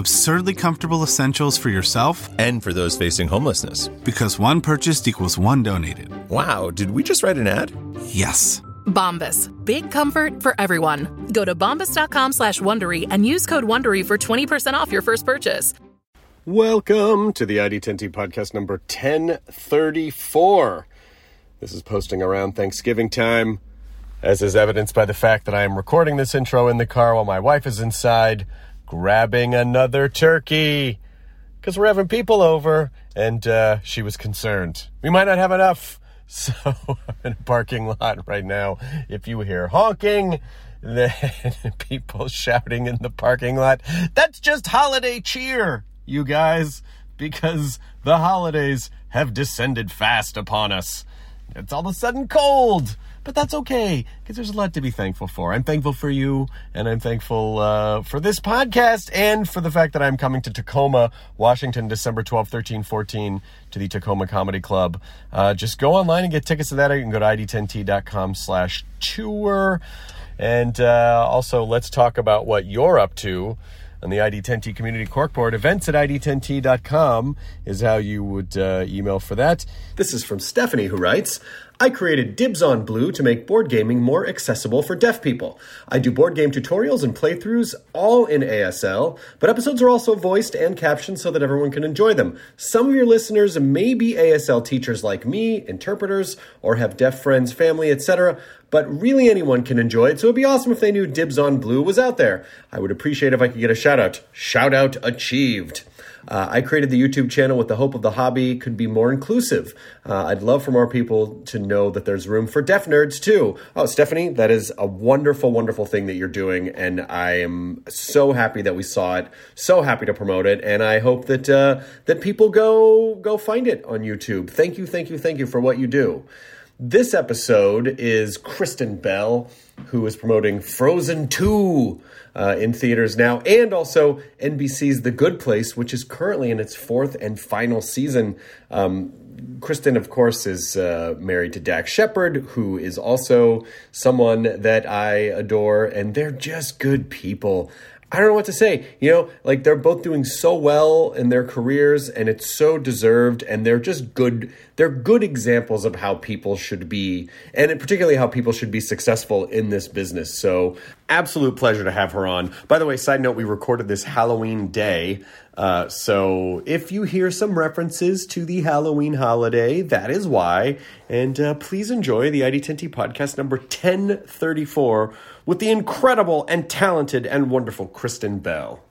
Absurdly comfortable essentials for yourself and for those facing homelessness. Because one purchased equals one donated. Wow, did we just write an ad? Yes. Bombas. Big comfort for everyone. Go to bombas.com slash Wondery and use code Wondery for 20% off your first purchase. Welcome to the ID10T podcast number 1034. This is posting around Thanksgiving time, as is evidenced by the fact that I am recording this intro in the car while my wife is inside grabbing another turkey. Because we're having people over, and uh, she was concerned. We might not have enough. So I'm in a parking lot right now. If you hear honking, then people shouting in the parking lot, that's just holiday cheer, you guys, because the holidays have descended fast upon us. It's all of a sudden cold. But that's okay, because there's a lot to be thankful for. I'm thankful for you, and I'm thankful uh, for this podcast, and for the fact that I'm coming to Tacoma, Washington, December 12, 13, 14, to the Tacoma Comedy Club. Uh, just go online and get tickets to that. You can go to id10t.com slash tour. And uh, also, let's talk about what you're up to on the ID10T Community Corkboard. Events at ID10T.com is how you would uh, email for that. This is from Stephanie, who writes I created Dibs on Blue to make board gaming more accessible for deaf people. I do board game tutorials and playthroughs all in ASL, but episodes are also voiced and captioned so that everyone can enjoy them. Some of your listeners may be ASL teachers like me, interpreters, or have deaf friends, family, etc but really anyone can enjoy it, so it'd be awesome if they knew Dibs on Blue was out there. I would appreciate if I could get a shout out. Shout out achieved. Uh, I created the YouTube channel with the hope of the hobby could be more inclusive. Uh, I'd love for more people to know that there's room for deaf nerds too. Oh, Stephanie, that is a wonderful, wonderful thing that you're doing, and I am so happy that we saw it. So happy to promote it, and I hope that uh, that people go go find it on YouTube. Thank you, thank you, thank you for what you do. This episode is Kristen Bell, who is promoting Frozen 2 uh, in theaters now, and also NBC's The Good Place, which is currently in its fourth and final season. Um, Kristen, of course, is uh, married to Dax Shepard, who is also someone that I adore, and they're just good people. I don't know what to say. You know, like they're both doing so well in their careers and it's so deserved and they're just good they're good examples of how people should be and particularly how people should be successful in this business. So, absolute pleasure to have her on. By the way, side note, we recorded this Halloween day. Uh, so if you hear some references to the Halloween holiday, that is why. And uh, please enjoy the ID10T podcast number 1034 with the incredible and talented and wonderful Kristen Bell.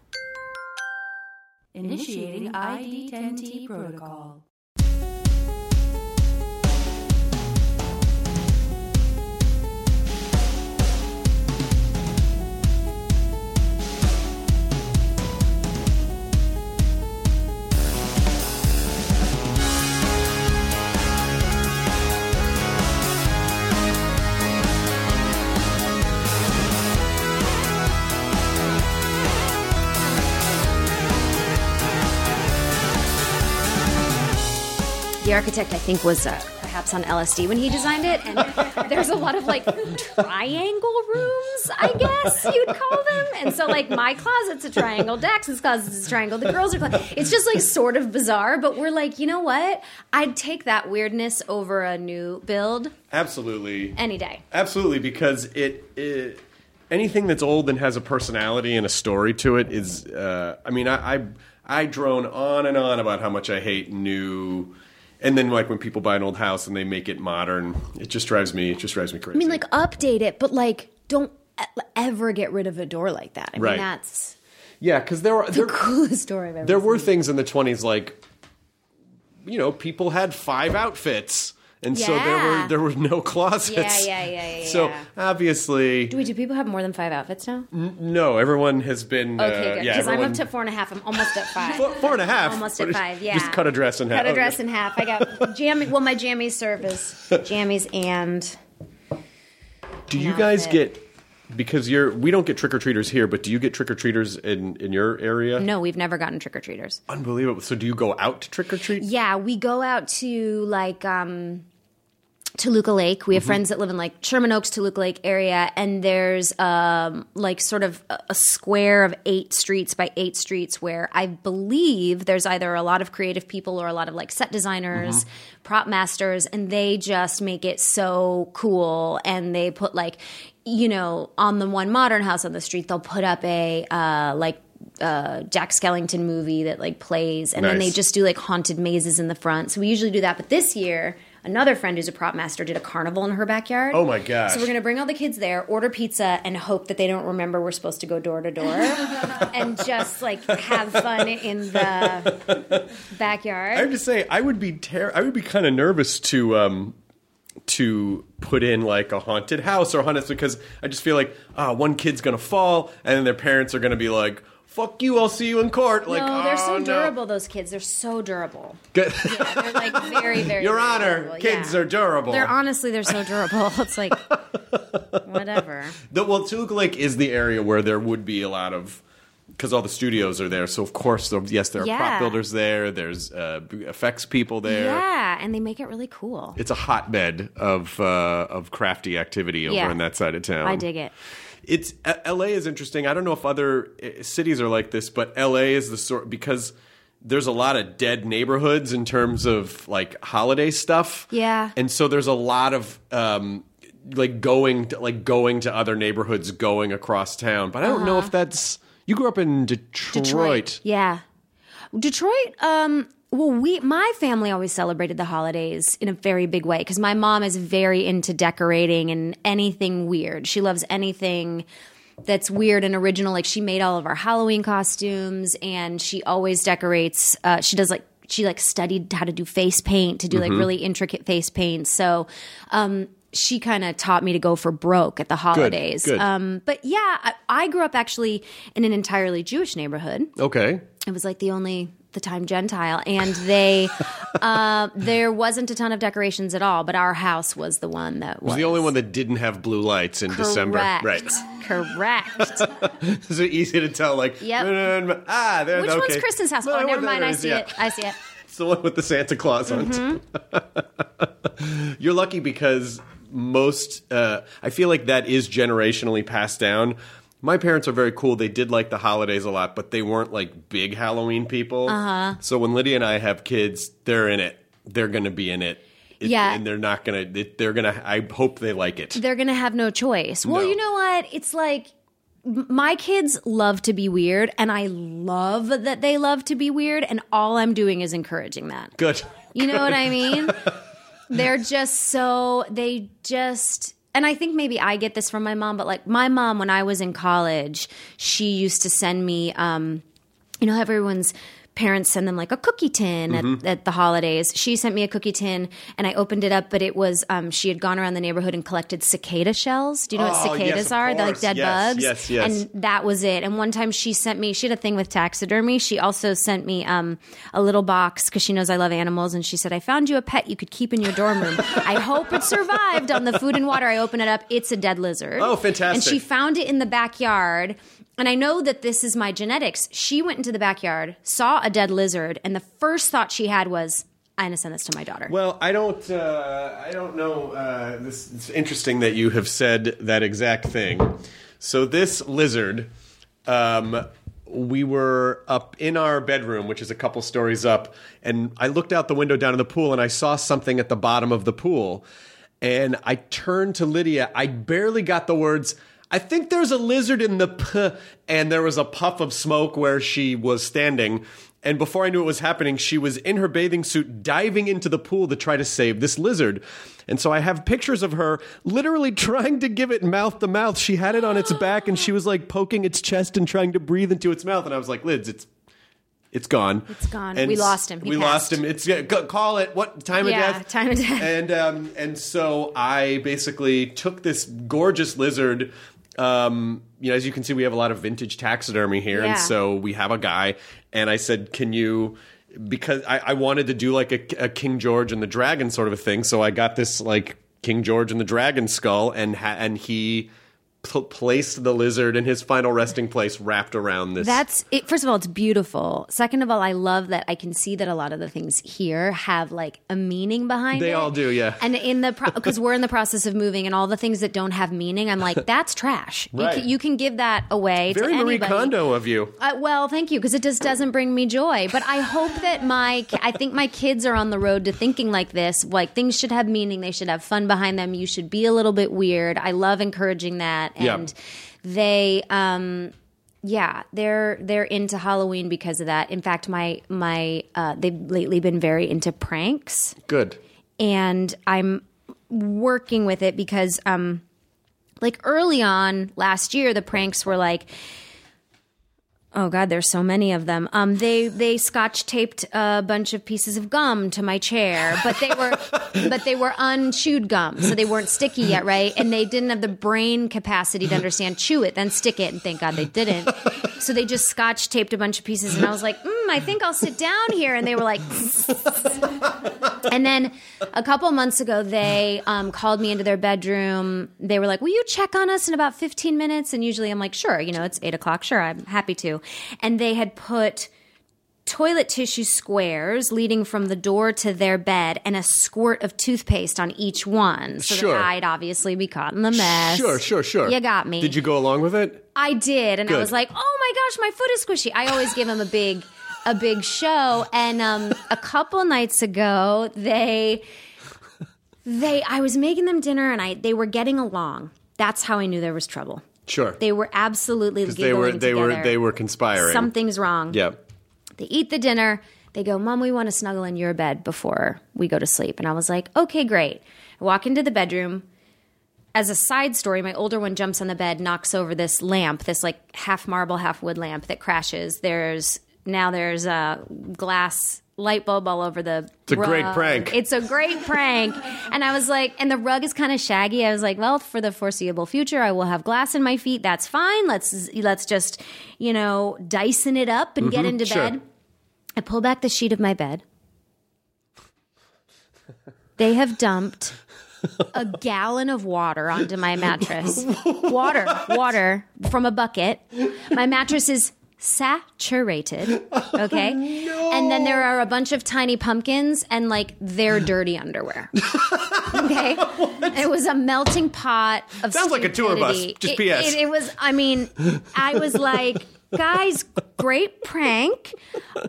Initiating ID10T protocol. The architect, I think, was uh, perhaps on LSD when he designed it. And there's a lot of like triangle rooms, I guess you'd call them. And so, like, my closet's a triangle, Dax's closet's a triangle, the girls are. Cl- it's just like sort of bizarre, but we're like, you know what? I'd take that weirdness over a new build. Absolutely. Any day. Absolutely, because it, it anything that's old and has a personality and a story to it is. Uh, I mean, I, I I drone on and on about how much I hate new And then like when people buy an old house and they make it modern, it just drives me. It just drives me crazy. I mean, like update it, but like don't ever get rid of a door like that. I mean, Right. that's yeah, because there are the there, coolest door I've ever. there seen. were things in the twenties like, you know, people had five outfits, and so there were there were no closets. Yeah, yeah, yeah, yeah, So yeah. obviously, Do we? Do people have more than five outfits now? no, everyone has been. Okay, uh, good. yeah, Because I'm up to four and a half. I'm almost at five. Four, four and a half. Almost at five. Yeah. Just cut a dress in half. Cut a Okay. dress in half. I got jammy. Well, my jammies serve as jammies and Do you guys outfit. get because you're we don't get trick or treaters here, but do you get trick or treaters in in your area? no. We've never gotten trick or treaters. Unbelievable. So do you go out to trick or treat? Yeah, we go out to like um Toluca Lake. We have friends that live in like Sherman Oaks, Toluca Lake area, and there's um like sort of a, a square of eight streets by eight streets where I believe there's either a lot of creative people or a lot of like set designers, prop masters, and they just make it so cool. And they put like, you know, on the one modern house on the street, they'll put up a uh like uh, Jack Skellington movie that like plays, and then they just do like haunted mazes in the front. So we usually do that. But this year, another friend who's a prop master did a carnival in her backyard. Oh my gosh. So we're gonna bring all the kids there, order pizza, and hope that they don't remember we're supposed to go door to door, and just like have fun in the backyard. I have to say, I would be ter- I would be kind of nervous to um to put in like a haunted house or haunted because I just feel like ah one kid's gonna fall and then their parents are gonna be like fuck you I'll see you in court like no, they're so "Oh, no." durable. Those kids, they're so durable. Good. They're like very, very. Your very Honor, durable, kids yeah. are durable. They're honestly, they're so durable. It's like whatever. The, well, Toluca Lake is the area where there would be a lot of because all the studios are there. So of course, yes, there are prop builders there. There's uh, effects people there. Yeah, and they make it really cool. It's a hotbed of uh, of crafty activity over Yeah. on that side of town. I dig it. It's uh, L.A. is interesting. I don't know if other uh, cities are like this, but L.A. is the sort because there's a lot of dead neighborhoods in terms of like holiday stuff. Yeah. and so there's a lot of um, like going to, like going to other neighborhoods, going across town. But I don't know if that's you grew up in Detroit. Detroit. Yeah. Detroit, um, well, we my family always celebrated the holidays in a very big way because my mom is very into decorating and anything weird. She loves anything that's weird and original. Like she made all of our Halloween costumes, and she always decorates. Uh, she does like she like studied how to do face paint to do like really intricate face paint. So. Um, she kind of taught me to go for broke at the holidays. good. Um, but yeah, I, I grew up actually in an entirely Jewish neighborhood. Okay. It was like the only the time Gentile, and they uh, there wasn't a ton of decorations at all. But our house was the one that was was the only one that didn't have blue lights in December. Right. Correct. so easy to tell, like, Yep. ah, there. Which okay. one's Kristen's house? No, Oh, never mind. I see yeah. it. I see it. It's the one with the Santa Claus on Mm-hmm. it. You're lucky because most, uh, I feel like that is generationally passed down. My parents are very cool. They did like the holidays a lot, but they weren't like big Halloween people. Uh-huh. So when Lydia and I have kids, they're in it. They're going to be in it. It- Yeah. and they're not gonna. They're gonna. I hope they like it. They're gonna have no choice. Well, No. you know what? It's like m- my kids love to be weird, and I love that they love to be weird. And all I'm doing is encouraging that. Good. You know what I mean? They're just so they just and I think maybe I get this from my mom, but like my mom when I was in college, she used to send me um you know everyone's parents send them like a cookie tin Mm-hmm. at, at the holidays. She sent me a cookie tin and I opened it up, but it was um, she had gone around the neighborhood and collected cicada shells. Do you know Oh, what cicadas of are? They're like dead Yes, bugs. yes, yes. And that was it. And one time she sent me, she had a thing with taxidermy. She also sent me um, a little box because she knows I love animals. And she said, I found you a pet you could keep in your dorm room. I hope it survived on the food and water. I open it up. It's a dead lizard. Oh, fantastic. And she found it in the backyard. And I know that this is my genetics. She went into the backyard, saw a dead lizard, and the first thought she had was, I'm to send this to my daughter. Well, I don't. Uh, I don't know. Uh, this it's interesting that you have said that exact thing. So this lizard, um, we were up in our bedroom, which is a couple stories up, and I looked out the window down in the pool, and I saw something at the bottom of the pool, and I turned to Lydia. I barely got the words. I think there's a lizard in the p, and there was a puff of smoke where she was standing. And before I knew it was happening, she was in her bathing suit diving into the pool to try to save this lizard. And so I have pictures of her literally trying to give it mouth to mouth. She had it on its back and she was like poking its chest and trying to breathe into its mouth. And I was like, Liz, it's it's gone. It's gone. And We lost him. He we lost him. It's yeah, call it what time of Yeah, death? time of death. And um, and so I basically took this gorgeous lizard. Um, you know, as you can see, we have a lot of vintage taxidermy here, Yeah. and so we have a guy. And I said, "Can you?" Because I, I wanted to do like a, a King George and the Dragon sort of a thing, so I got this like King George and the Dragon skull, and ha- and he pl- placed the lizard in his final resting place, wrapped around this. That's it. First of all, it's beautiful. Second of all, I love that I can see that a lot of the things here have like a meaning behind it. They all do, yeah. And in the because we're in the process of moving, and all the things that don't have meaning, I'm like, that's trash. Right. You, can, you can give that away very to Marie anybody. Kondo of you. Uh, well, thank you, because it just doesn't bring me joy. But I hope that my, I think my kids are on the road to thinking like this. Like things should have meaning. They should have fun behind them. You should be a little bit weird. I love encouraging that. Yeah. And they, um, yeah, they're they're into Halloween because of that. In fact, my my uh, they've lately been very into pranks Good. and I'm working with it because um like early on last year the pranks were like Oh God, there's so many of them. Um, they they scotch taped a bunch of pieces of gum to my chair, but they were but they were unchewed gum, so they weren't sticky yet, right? And they didn't have the brain capacity to understand chew it, then stick it, and thank God they didn't. So they just scotch taped a bunch of pieces, and I was like, mm, I think I'll sit down here, and they were like, and then a couple months ago, they um, called me into their bedroom. They were like, Will you check on us in about 15 minutes? And usually I'm like, Sure, you know, it's eight o'clock. Sure, I'm happy to. And they had put toilet tissue squares leading from the door to their bed and a squirt of toothpaste on each one. So Sure. that I'd obviously be caught in the mess. Sure, sure, sure. You got me. Did you go along with it? I did, and I was like, "Oh my gosh, my foot is squishy." I always give him a big, a big show. And um, a couple nights ago, they, they, I was making them dinner, and I they were getting along. That's how I knew there was trouble. Sure. They were absolutely giggling they were they together. were they were conspiring. Something's wrong. Yeah. They eat the dinner. They go, Mom, we want to snuggle in your bed before we go to sleep. And I was like, Okay, great. I walk into the bedroom. As a side story, my older one jumps on the bed, knocks over this lamp, this like half marble, half wood lamp that crashes. There's now there's a glass light bulb all over the. It's a great prank. It's a great prank. And I was like, and the rug is kind of shaggy. I was like, well, for the foreseeable future, I will have glass in my feet. That's fine. Let's let's just, you know, Dyson it up and get into Mm-hmm. sure. bed. I pull back the sheet of my bed. They have dumped a gallon of water onto my mattress. Water, water from a bucket. My mattress is saturated. Okay. No. And then there are a bunch of tiny pumpkins and like their dirty underwear. Okay. It was a melting pot of Sounds like a tour bus. stupidity. Just It- PS. It, it was, I mean, I was like, guys, great prank.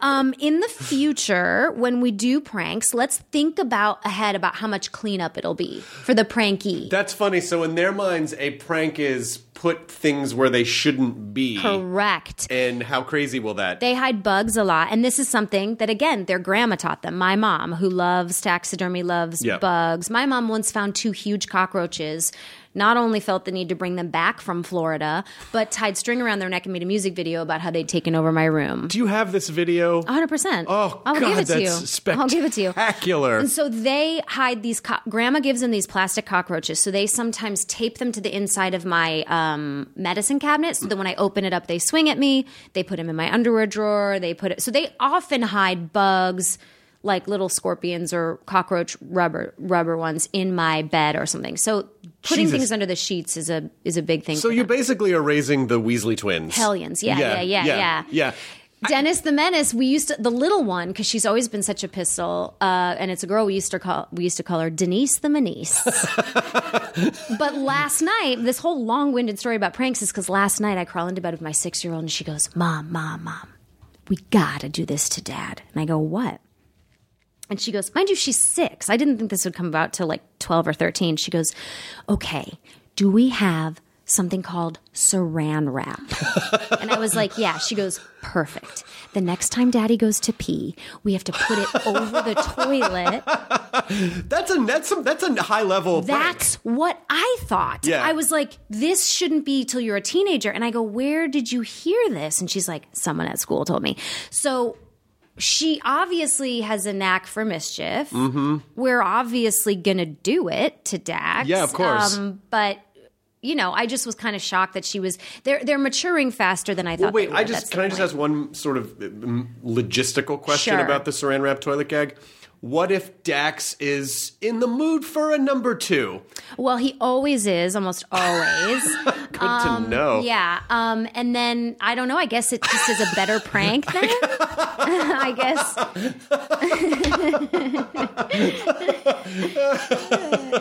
Um, in the future, when we do pranks, let's think about ahead about how much cleanup it'll be for the pranky. That's funny. So in their minds, a prank is put things where they shouldn't be. Correct. And how crazy will that? They hide bugs a lot. And this is something that, again, their grandma taught them. My mom, who loves taxidermy, loves Yeah. bugs. My mom once found two huge cockroaches. Not only felt the need to bring them back from Florida, but tied string around their neck and made a music video about how they'd taken over my room. Do you have this video? 100%. Oh, I'll God, give it to you. I'll give it to you. spectacular. And so they hide these. Co- Grandma gives them these plastic cockroaches. So they sometimes tape them to the inside of my um, medicine cabinet. So that when I open it up, they swing at me. They put them in my underwear drawer. They put it. So they often hide bugs, like little scorpions or cockroach rubber rubber ones, in my bed or something. So putting Jesus. things under the sheets is a is a big thing. so you them. basically are raising the Weasley twins. Hellions. Yeah, yeah, yeah, yeah, yeah. yeah. Dennis the Menace. We used to the little one because she's always been such a pistol, uh, and it's a girl. We used to call we used to call her Denise the Menace. but last night, this whole long winded story about pranks is because last night I crawl into bed with my six year old and she goes, "Mom, mom, mom, we gotta do this to Dad." And I go, "What?" And she goes, mind you, she's six. I didn't think this would come about till like 12 or 13. She goes, okay, do we have something called saran wrap. and I was like, yeah. She goes, perfect. The next time daddy goes to pee, we have to put it over the toilet. That's a that's some that's a high level. That's what I thought. Yeah. I was like, this shouldn't be till you're a teenager. And I go, where did you hear this? And she's like, someone at school told me. So she obviously has a knack for mischief. Mm-hmm. We're obviously going to do it to Dax. Yeah, of course. Um, but. You know, I just was kind of shocked that she was. They're they're maturing faster than I thought. Well, wait, they I just That's can I just point. ask one sort of um, logistical question Sure. about the saran wrap toilet gag? What if Dax is in the mood for a number two? Well, he always is, almost always. Good to know. Yeah. Um, and then I don't know. I guess it just is a better prank then. I guess.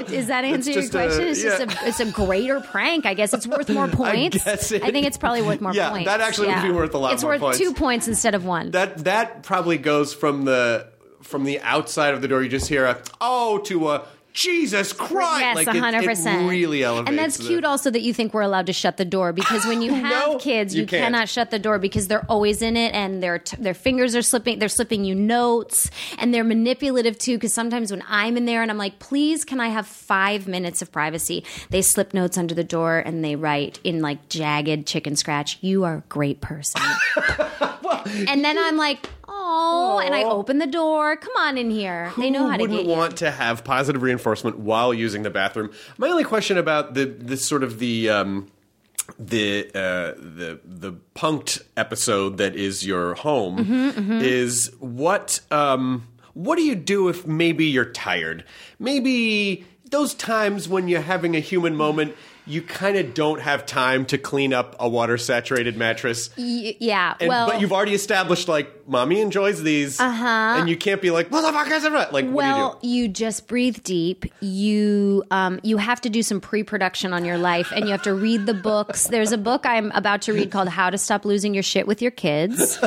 Does that answer your just a- question? it's just a it's a greater prank. I guess it's worth more points. guess it- I think it's probably worth more Yeah, points. that actually would be worth a lot more. It's worth points. two points instead of one. That that probably goes from the from the outside of the door. You just hear a oh to a Jesus Christ! Yes, like hundred percent. really elevates. and that's the- cute. Also, that you think we're allowed to shut the door because when you have No, kids, you you, cannot shut the door because they're always in it, and their t- their fingers are slipping. They're slipping you notes, and they're manipulative too. Because sometimes when I'm in there and I'm like, "Please, can I have five minutes of privacy?" They slip notes under the door and they write in like jagged chicken scratch, "You are a great person." and then I'm like, "Oh," and I open the door. Come on in here. they know how to get you. want to have positive reinforcement while using the bathroom. My only question about the this sort of the um, the uh, the the punked episode that is your home Mm-hmm, is what um, what do you do if maybe you're tired? Maybe those times when you're having a human moment. You kind of don't have time to clean up a water saturated mattress. Y- yeah. And, well, but you've already established like mommy enjoys these, uh-huh. and you can't be like, "What the fuck is it?" Like, what do you do? Well, you, just breathe deep. You um, you have to do some pre-production on your life, and you have to read the books. There's a book I'm about to read called "How to Stop Losing Your Shit with Your Kids."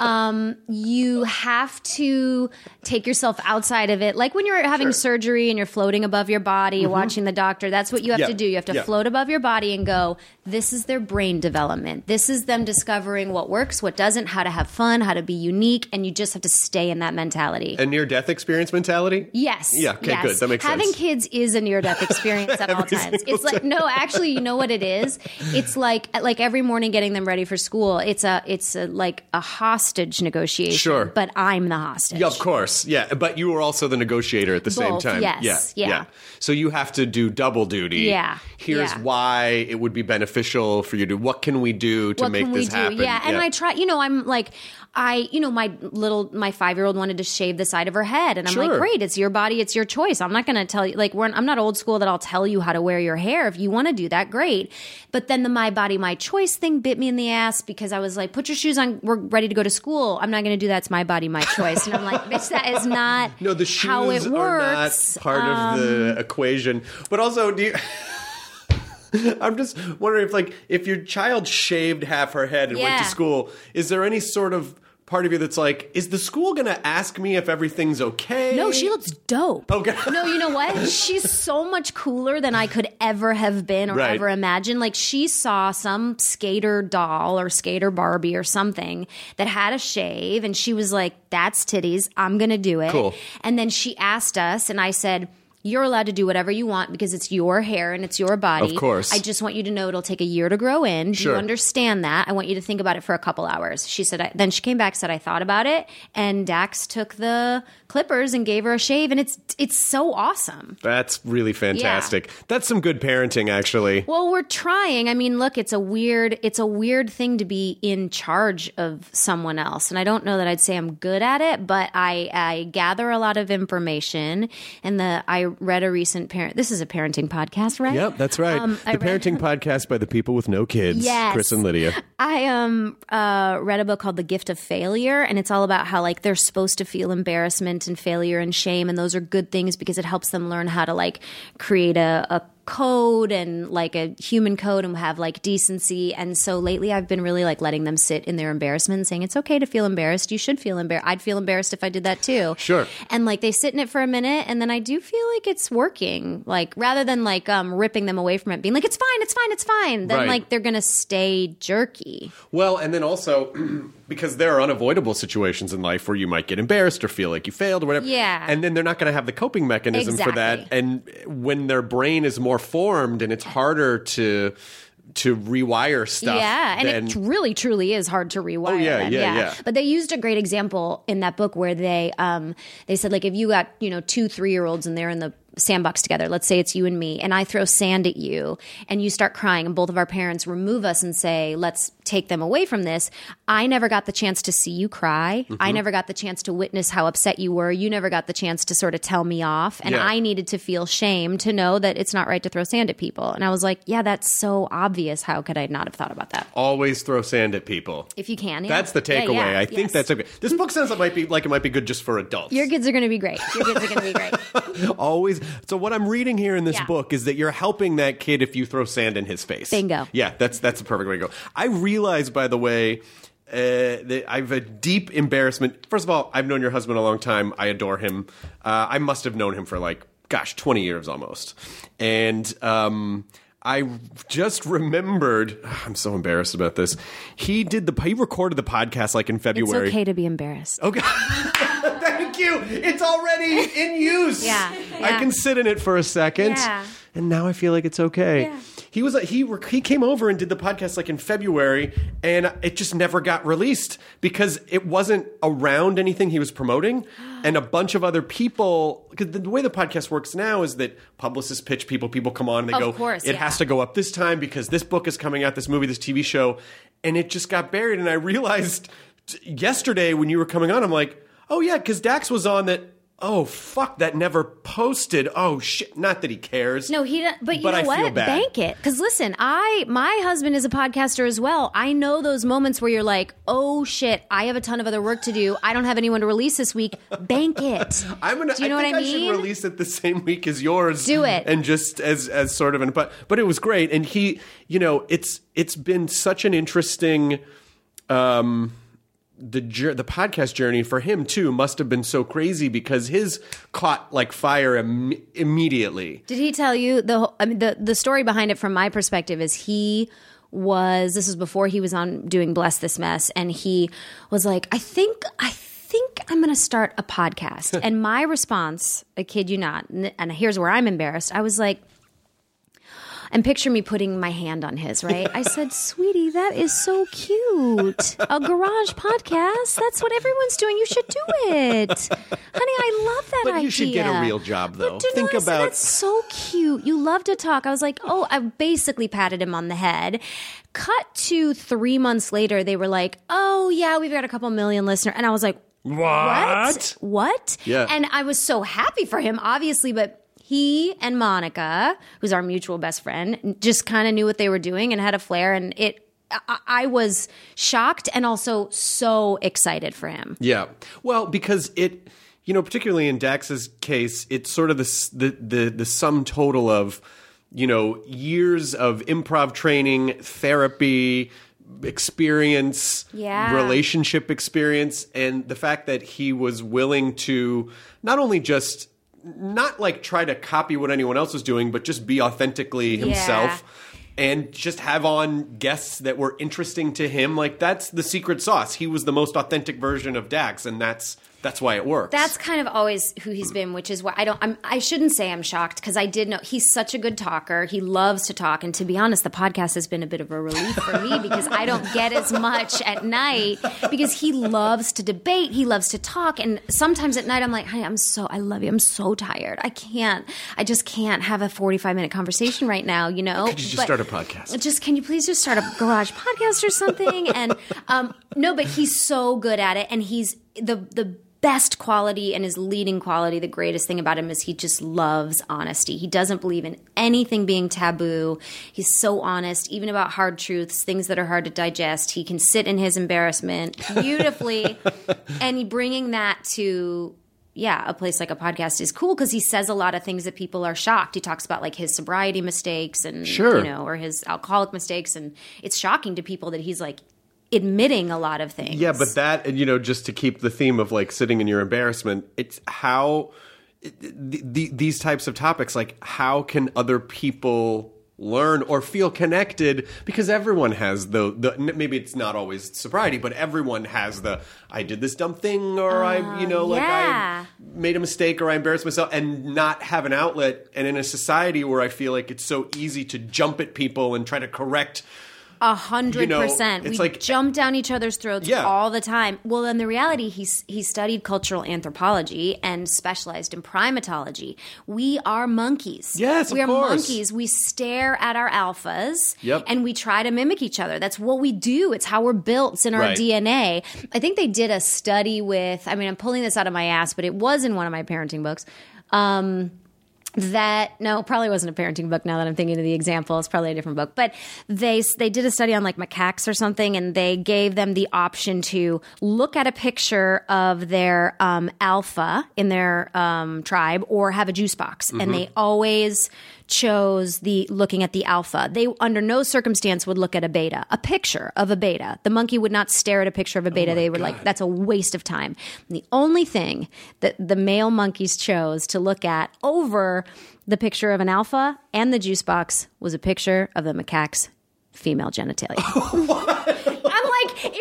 Um, you have to take yourself outside of it, like when you're having surgery and you're floating above your body, you're watching the doctor. That's what you have Mm-hmm. Yeah. to do. You have to Yeah. float above your body and go. This is their brain development. This is them discovering what works, what doesn't, how to have fun, how to be unique, and you just have to stay in that mentality. a near death experience mentality? Yes. Yeah, okay, yes. good. That makes Having sense. Having kids is a near death experience at all times. It's like no, actually, you know what it is? It's like like every morning getting them ready for school. It's a it's a like a hostage negotiation. Sure. But I'm the hostage. Yeah, of course. Yeah, but you were also the negotiator at the same time. yes, Yeah, yeah. So you have to do double duty. Yeah, Here's yeah. why it would be beneficial for you to. What can we do to what make this happen? Yeah, and I try. You know, I'm like, I, you know, my little, my five year old wanted to shave the side of her head, and I'm Sure. like, great, it's your body, it's your choice. I'm not going to tell you, like, we're, I'm not old school that I'll tell you how to wear your hair. If you want to do that, great. But then the my body, my choice thing bit me in the ass because I was like, put your shoes on, we're ready to go to school. I'm not going to do that. It's my body, my choice. And I'm like, bitch, that is not No, the shoes how it are works. not part of the um, equation. But also, do you? I'm just wondering if, like, if your child shaved half her head and went to school, is there any sort of part of you that's like, is the school going to ask me if everything's okay? No, she looks dope. Okay. No, you know what? She's so much cooler than I could ever have been or Right. ever imagine. Like she saw some skater doll or skater Barbie or something that had a shave and she was like, that's titties. I'm going to do it. Cool. And then she asked us and I said, you're allowed to do whatever you want because it's your hair and it's your body. Of course. I just want you to know it'll take a year to grow in. Do Sure. you understand that? I want you to think about it for a couple hours. She said, I, then she came back, said, I thought about it. And Dax took the clippers and gave her a shave. And it's, it's so awesome. That's really fantastic. That's some good parenting, actually. Well, we're trying. I mean, look, it's a weird, it's a weird thing to be in charge of someone else. And I don't know that I'd say I'm good at it, but I, I gather a lot of information. And the, I read a recent parent, this is a parenting podcast, right? Yep, that's right. Um, I the read- parenting podcast by the people with no kids, Yes. Chris and Lydia. I um uh, read a book called The Gift of Failure, and it's all about how like they're supposed to feel embarrassment and failure and shame, and those are good things because it helps them learn how to like create a, a code and like a human code and have like decency. And so lately I've been really like letting them sit in their embarrassment and saying it's okay to feel embarrassed. You should feel embarrassed. I'd feel embarrassed if I did that too. Sure. And like they sit in it for a minute and then I do feel like it's working. Like rather than like um ripping them away from it, being like, it's fine, it's fine, it's fine. Then Right. like they're gonna stay jerky. Well, and then also because there are unavoidable situations in life where you might get embarrassed or feel like you failed or whatever. Yeah. And then they're not going to have the coping mechanism for that. And when their brain is more formed and it's harder to to rewire stuff. Yeah, and then- it really truly is hard to rewire. Oh, yeah, them. yeah, yeah. But they used a great example in that book where they um they said like if you got you know two three year olds and they're in the sandbox together. Let's say it's you and me, and I throw sand at you, and you start crying, and both of our parents remove us and say, "Let's take them away from this." I never got the chance to see you cry. I Mm-hmm. never got the chance to witness how upset you were. You never got the chance to sort of tell me off, and Yeah. I needed to feel shame to know that it's not right to throw sand at people. And I was like, "Yeah, that's so obvious. How could I not have thought about that?" always throw sand at people. If you can, yeah. That's the takeaway. yeah, I think yes. that's okay. This book sounds like it might be like it might be good just for adults. Your kids are going to be great. Your kids are going to be great. always. So what I'm reading here in this book is that you're helping that kid if you throw sand in his face. Bingo. Yeah, that's that's the perfect way to go. I realize, by the way. Uh, that I have a deep embarrassment. First of all, I've known your husband a long time. I adore him. Uh, I must have known him for like, gosh, 20 years almost. And um, I just remembered, I'm so embarrassed about this. He did the, he recorded the podcast like in February. It's okay to be embarrassed. Okay. Thank you. It's already in use. Yeah, I can sit in it for a second. Yeah. And now I feel like it's okay. Yeah. He was he rec- he came over and did the podcast like in February and it just never got released because it wasn't around anything he was promoting and a bunch of other people cuz the way the podcast works now is that publicists pitch people people come on and they Of go course, it yeah. has to go up this time because this book is coming out this movie this TV show and it just got buried and I realized yesterday when you were coming on I'm like oh yeah cuz Dax was on that oh fuck that never posted oh shit not that he cares No, he. don't- But you But know I what? Bank it, because listen, I my husband is a podcaster as well. I know those moments where you're like, oh shit, I have a ton of other work to do. I don't have anyone to release this week. Bank it. I'm gonna. Do you know I what I I, should mean? release it the same week as yours. Do it. and just as as sort of an. But but it was great, and he, you know, it's it's been such an interesting. um the the podcast journey for him too must have been so crazy because his caught like fire Im- immediately. Did he tell you the? I mean, the the story behind it from my perspective is he was. This was before he was on doing Bless This Mess, and he was like, I think I. think I'm going to start a podcast. and my response, I kid you not, and and here's where I'm embarrassed. I was like, and picture me putting my hand on his, right? I said, Sweetie, that is so cute. A garage podcast. That's what everyone's doing. You should do it. Honey, I love that But idea. you should get a real job, though. But Think not say, about- That's so cute. You love to talk. I was like, oh, I basically patted him on the head. Cut to three months later, they were like, oh, yeah, we've got a couple million listeners. And I was like, what? What? Yeah. And I was so happy for him, obviously, but he and Monica, who's our mutual best friend, just kind of knew what they were doing and had a flair. And it, I, I was shocked and also so excited for him. Yeah. Well, because it, you know, particularly in Dax's case, it's sort of the the the, the sum total of, you know, years of improv training, therapy, experience, Yeah. relationship experience, and the fact that he was willing to not only just not like try to copy what anyone else was doing, but just be authentically himself and just have on guests that were interesting to him. Like that's the secret sauce. He was the most authentic version of Dax, and that's that's why it works. That's kind of always who he's been, which is why I don't. I'm, I shouldn't say I'm shocked because I did know he's such a good talker. He loves to talk, and to be honest, the podcast has been a bit of a relief for me because I don't get as much at night because he loves to debate. He loves to talk, and sometimes at night I'm like, "Honey, I'm so I love you. I'm so tired. I can't. I just can't have a 45 minute conversation right now. You know? Could you just start a podcast? Just can you please just start a garage podcast or something? And um, no, but he's so good at it, and he's the the best quality and his leading quality. The greatest thing about him is he just loves honesty. He doesn't believe in anything being taboo. He's so honest, even about hard truths, things that are hard to digest. He can sit in his embarrassment beautifully, and bringing that to yeah, a place like a podcast is cool because he says a lot of things that people are shocked. He talks about like his sobriety mistakes and Sure. you know, or his alcoholic mistakes, and it's shocking to people that he's like admitting a lot of things. Yeah, but that, and you know, just to keep the theme of like sitting in your embarrassment, it's how the, the, these types of topics, like how can other people learn or feel connected? Because everyone has the, the maybe it's not always sobriety, but everyone has the I did this dumb thing or I, uh, you know, like yeah. I made a mistake or I embarrassed myself and not have an outlet. And in a society where I feel like it's so easy to jump at people and try to correct A hundred percent. We like- jump down each other's throats Yeah. all the time. Well, then the reality, he's he studied cultural anthropology and specialized in primatology. We are monkeys. Yes, we are course. monkeys. We stare at our alphas, Yep. and we try to mimic each other. That's what we do. It's how we're built. It's in our Right. DNA. I think they did a study with. I mean, I'm pulling this out of my ass, but it was in one of my parenting books. Um, that no probably wasn't a parenting book now that i'm thinking of the example. It's probably a different book. But they they did a study on like macaques or something and they gave them the option to look at a picture of their um, alpha in their um, tribe or have a juice box. And they always chose the looking at the alpha. They under no circumstance would look at a beta a picture of a beta. The monkey would not stare at a picture of a beta. They were like that's a waste of time. And the only thing that the male monkeys chose to look at over the picture of an alpha and the juice box was a picture of the macaque's female genitalia.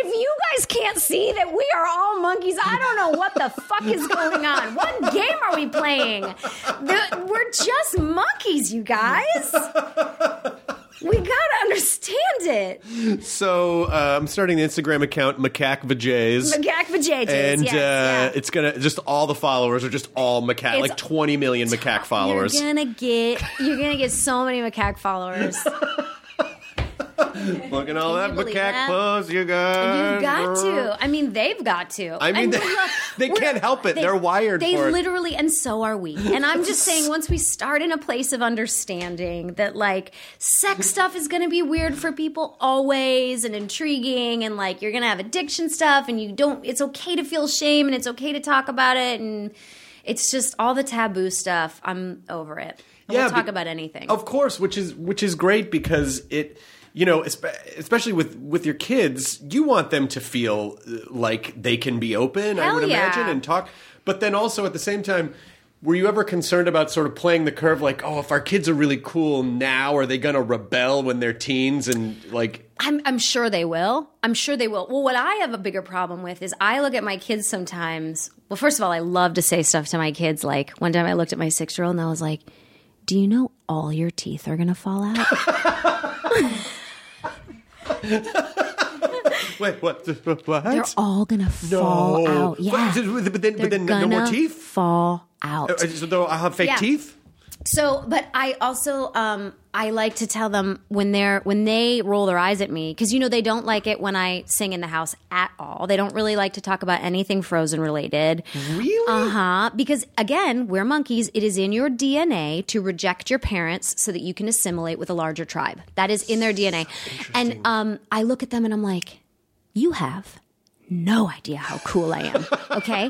If you guys can't see that we are all monkeys, I don't know what the fuck is going on. What game are we playing? The- we're just monkeys, you guys. We gotta understand it. So uh, I'm starting the Instagram account Macaque Vajays. Macaque vajages, and yes, uh, yeah. it's gonna just all the followers are just all macaque, It's- like 20 million macaque followers. You're gonna get you're gonna get so many macaque followers. Look at all that macaque that? clothes you got. You got to. I mean, they've got to. I mean, they- look, they can't help it. They're wired They for it. They literally, and so are we. And I'm just saying, once we start in a place of understanding that, like, sex stuff is going to be weird for people always and intriguing, and like, you're going to have addiction stuff, and you don't, it's okay to feel shame, and it's okay to talk about it, and it's just all the taboo stuff. I'm over it. Yeah, we'll talk be- about anything. Of course, which is which is great because it, you know, especially with with your kids, you want them to feel uh, like they can be open. I would yeah. imagine and talk, but then also at the same time. Were you ever concerned about sort of playing the curve, like, oh, if our kids are really cool now, are they going to rebel when they're teens? And like, I'm, I'm sure they will. I'm sure they will. Well, what I have a bigger problem with is I look at my kids sometimes. Well, first of all, I love to say stuff to my kids. Like one time I looked at my six year old and I was like, Do you know all your teeth are going to fall out? wait, what? What? They're all to fall out. Yeah. But, then, They're but then no more teeth? Fall out. Uh, So I'll have fake Yeah. teeth? So, but I also um, I like to tell them when they're when they roll their eyes at me because you know they don't like it when I sing in the house at all. They don't really like to talk about anything Frozen related. Really? Uh huh. Because again, we're monkeys. It is in your DNA to reject your parents so that you can assimilate with a larger tribe. That is in their DNA. And um, I look at them and I'm like, you have no idea how cool I am. Okay,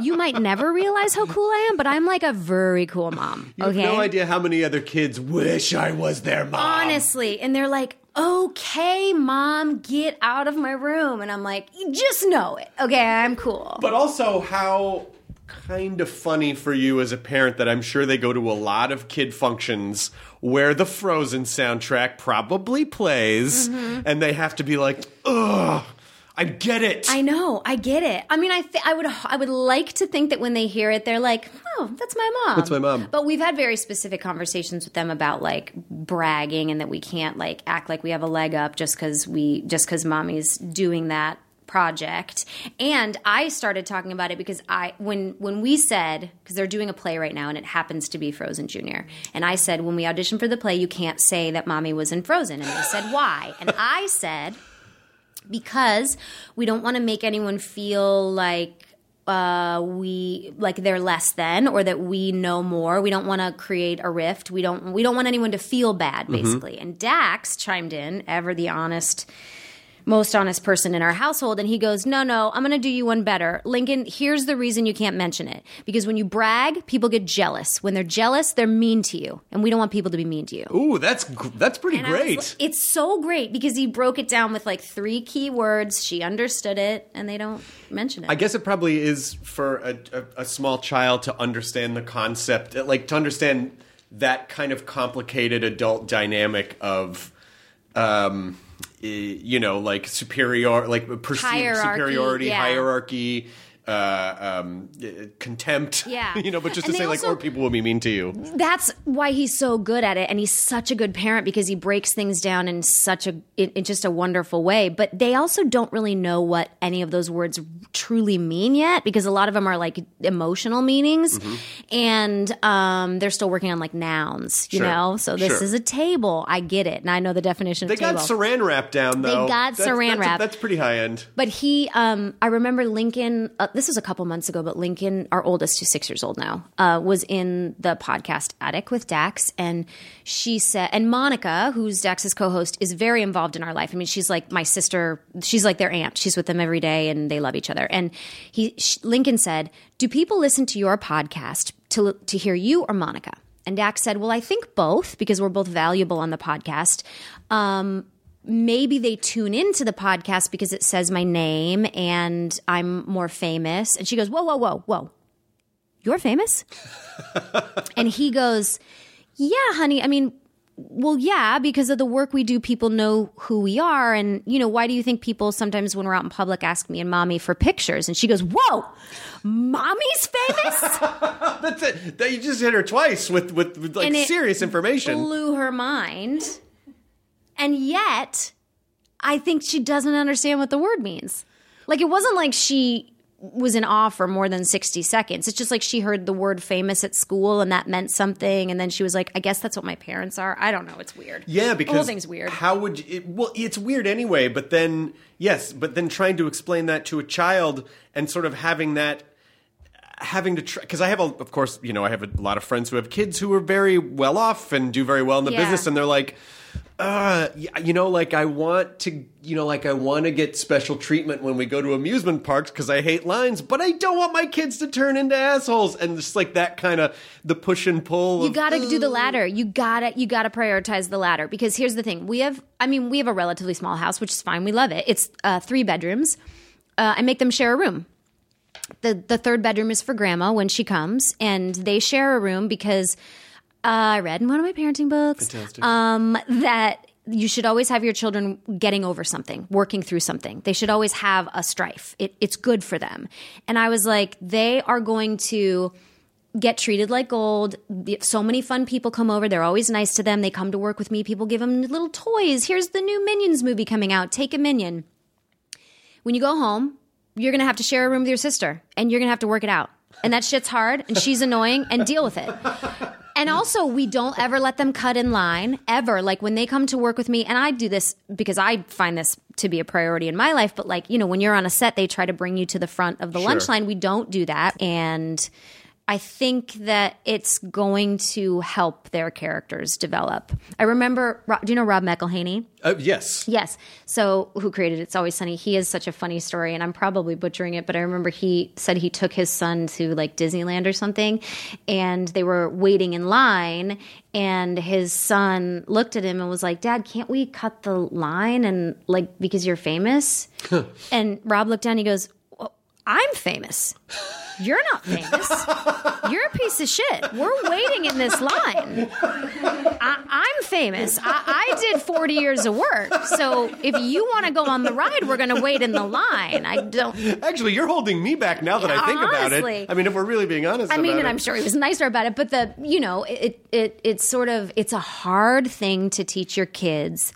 you might never realize how cool I am, but I'm like a very cool mom. Okay, no idea how many other kids wish I was their mom. honestly, and they're like. Okay, mom, get out of my room. And I'm like, you just know it. Okay, I'm cool. But also how kind of funny for you as a parent that I'm sure they go to a lot of kid functions where the Frozen soundtrack probably plays mm-hmm. and they have to be like, ugh, I get it. I know, I get it. I mean, I th- I would I would like to think that when they hear it, they're like, "Oh, that's my mom." That's my mom. But we've had very specific conversations with them about like bragging and that we can't like act like we have a leg up just because we just because mommy's doing that project. And I started talking about it because I when when we said because they're doing a play right now and it happens to be Frozen Junior, and I said when we audition for the play, you can't say that mommy was in Frozen, and they said why, and I said because we don't want to make anyone feel like uh, we like they're less than or that we know more. We don't want to create a rift. We don't we don't want anyone to feel bad, basically. And Dax chimed in, ever the honest most honest person in our household. And he goes, No, no, I'm going to do you one better. Lincoln, here's the reason you can't mention it. Because when you brag, people get jealous. When they're jealous, they're mean to you. And we don't want people to be mean to you. Ooh, that's that's pretty And I was great. it's so great because he broke it down with like three key words. She understood it, and they don't mention it. I guess it probably is for a, a, a small child to understand the concept, like to understand that kind of complicated adult dynamic of, um, Eh, you know, like superior, like perceived Hierarchy, superiority, yeah. hierarchy, uh, um, contempt. Yeah. you know, but just And to say like, also- or people will be mean to you. That's why he's so good at it, and he's such a good parent because he breaks things down in such a in, in just a wonderful way. But they also don't really know what any of those words truly mean yet, because a lot of them are like emotional meanings, Mm-hmm. and um, they're still working on like nouns, you Sure. know. So this Sure. is a table. I get it, and I know the definition They of table. got saran wrap down though. They got That's- saran that's, wrap. That's pretty high end. But he, um, I remember Lincoln. Uh, this was a couple months ago, but Lincoln, our oldest, who's six years old now, uh, was in the podcast Attic with Dax, and she said, and Monica, who's Dax's co-host, is very involved in our life. I mean, she's like my sister. She's like their aunt. She's with them every day, and they love each other. And he, sh- Lincoln said, "Do people listen to your podcast to to hear you or Monica?" And Dax said, "Well, I think both because we're both valuable on the podcast." Um, maybe they tune into the podcast because it says my name and I'm more famous. And she goes, Whoa, whoa, whoa, whoa. You're famous? and he goes, Yeah, honey. I mean, well, yeah, because of the work we do, people know who we are. And, you know, why do you think people sometimes when we're out in public ask me and mommy for pictures? And she goes, Whoa, mommy's famous? That's it. That you just hit her twice with with, with like serious information. blew her mind. And yet, I think she doesn't understand what the word means. Like, it wasn't like she was in awe for more than 60 seconds. It's just like she heard the word famous at school and that meant something. And then she was like, I guess that's what my parents are. I don't know. It's weird. Yeah, because the whole thing's weird. How would you, it, well? It's weird anyway. But then, yes, but then trying to explain that to a child and sort of having that, having to try because I have a, of course, you know, I have a lot of friends who have kids who are very well off and do very well in the Yeah. business, and they're like. Uh, you know, like I want to, you know, like I want to get special treatment when we go to amusement parks because I hate lines, but I don't want my kids to turn into assholes. And just like that kind of the push and pull. You of, got to do the latter. You got to you got to prioritize the latter because here's the thing. We have I mean, we have a relatively small house, which is fine. We love it. It's uh, 3 bedrooms. Uh, I make them share a room. The the third bedroom is for grandma when she comes and they share a room because uh, I read in one of my parenting books um, that you should always have your children getting over something, working through something. They should always have a strife. It, it's good for them. And I was like, they are going to get treated like gold. So many fun people come over. They're always nice to them. They come to work with me. People give them little toys. Here's the new Minions movie coming out. Take a Minion. When you go home, you're going to have to share a room with your sister and you're going to have to work it out. And that shit's hard and she's annoying and deal with it. And also, we don't ever let them cut in line ever. Like when they come to work with me, and I do this because I find this to be a priority in my life. But like, you know, when you're on a set, they try to bring you to the front of the lunch line. We don't do that. And I think that it's going to help their characters develop. I remember, do you know Rob McElhenney? Uh, yes. Yes. So, who created It's Always Sunny? He is such a funny story, and I'm probably butchering it, but I remember he said he took his son to like Disneyland or something, and they were waiting in line, and his son looked at him and was like, Dad, can't we cut the line? And like, because you're famous? and Rob looked down, and he goes, I'm famous. You're not famous. You're a piece of shit. We're waiting in this line. I, I'm famous. I, I did 40 years of work. So if you want to go on the ride, we're going to wait in the line. I don't. Actually, you're holding me back now that I think about it. I mean, if we're really being honest, I mean, and it. I'm sure he was nicer about it, but the you know it it it's sort of it's a hard thing to teach your kids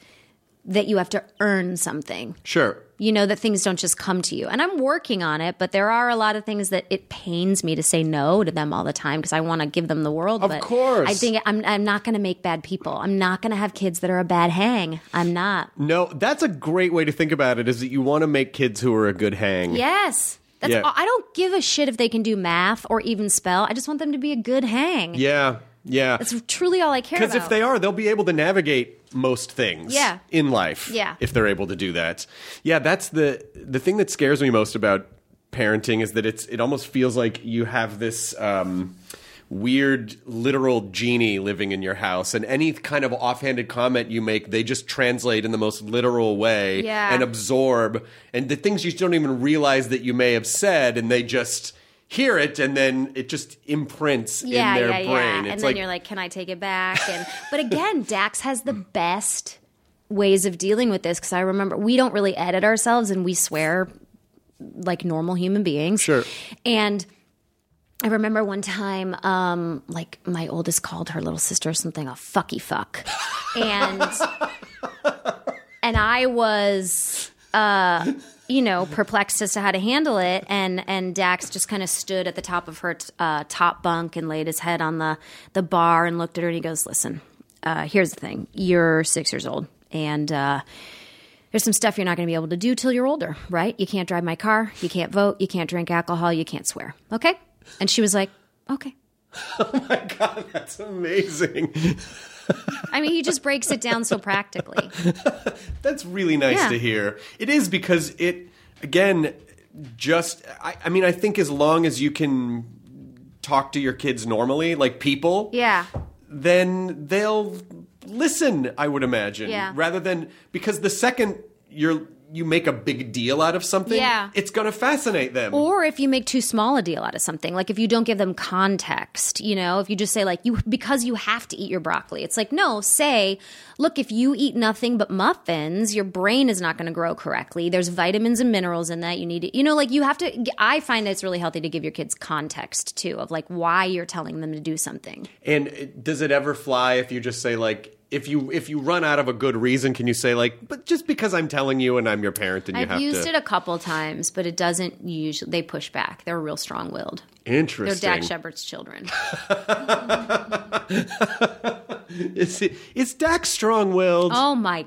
that you have to earn something. sure. You know that things don't just come to you, and I'm working on it. But there are a lot of things that it pains me to say no to them all the time because I want to give them the world. Of but course. I think I'm I'm not going to make bad people. I'm not going to have kids that are a bad hang. I'm not. No, that's a great way to think about it. Is that you want to make kids who are a good hang? Yes. That's Yeah. I don't give a shit if they can do math or even spell. I just want them to be a good hang. Yeah. Yeah. That's truly all I care about. Because if they are, they'll be able to navigate most things Yeah. in life. Yeah. If they're able to do that. Yeah, that's the the thing that scares me most about parenting is that it's it almost feels like you have this um weird literal genie living in your house and any kind of offhanded comment you make they just translate in the most literal way Yeah. and absorb and the things you don't even realize that you may have said and they just hear it and then it just imprints yeah, in their yeah, brain yeah. And then like you're like, can I take it back? And but again, Dax has the best ways of dealing with this because I remember we don't really edit ourselves and we swear like normal human beings. Sure. And I remember one time, um, like my oldest called her little sister something a fucky fuck, and and I was, uh, you know, perplexed as to how to handle it. And and Dax just kind of stood at the top of her t- uh, top bunk and laid his head on the the bar and looked at her and he goes, "Listen, uh, here's the thing. You're six years old, and." Uh, there's some stuff you're not going to be able to do till you're older, right? You can't drive my car, you can't vote, you can't drink alcohol, you can't swear. Okay? And she was like, okay. Oh my god, that's amazing. I mean, he just breaks it down so practically. That's really nice Yeah. to hear. It is because it, again, just, I, I mean, I think as long as you can talk to your kids normally, like people, Yeah. then they'll listen, I would imagine. Yeah. Rather than, because the second you're, you make a big deal out of something, Yeah. it's going to fascinate them. Or if you make too small a deal out of something, like if you don't give them context, you know, if you just say like you because you have to eat your broccoli. It's like no, say, look, if you eat nothing but muffins, your brain is not going to grow correctly. There's vitamins and minerals in that. You need to, you know, like you have to I find it's really healthy to give your kids context too of like why you're telling them to do something. And uh, does it ever fly if you just say like if you if you run out of a good reason, can you say like, but just because I'm telling you and I'm your parent and you I've have used to it a couple times, but it doesn't usually. They push back. They're real strong willed. Interesting. They're. Dax Shepard's children. Is it, is Dak strong-willed? Oh my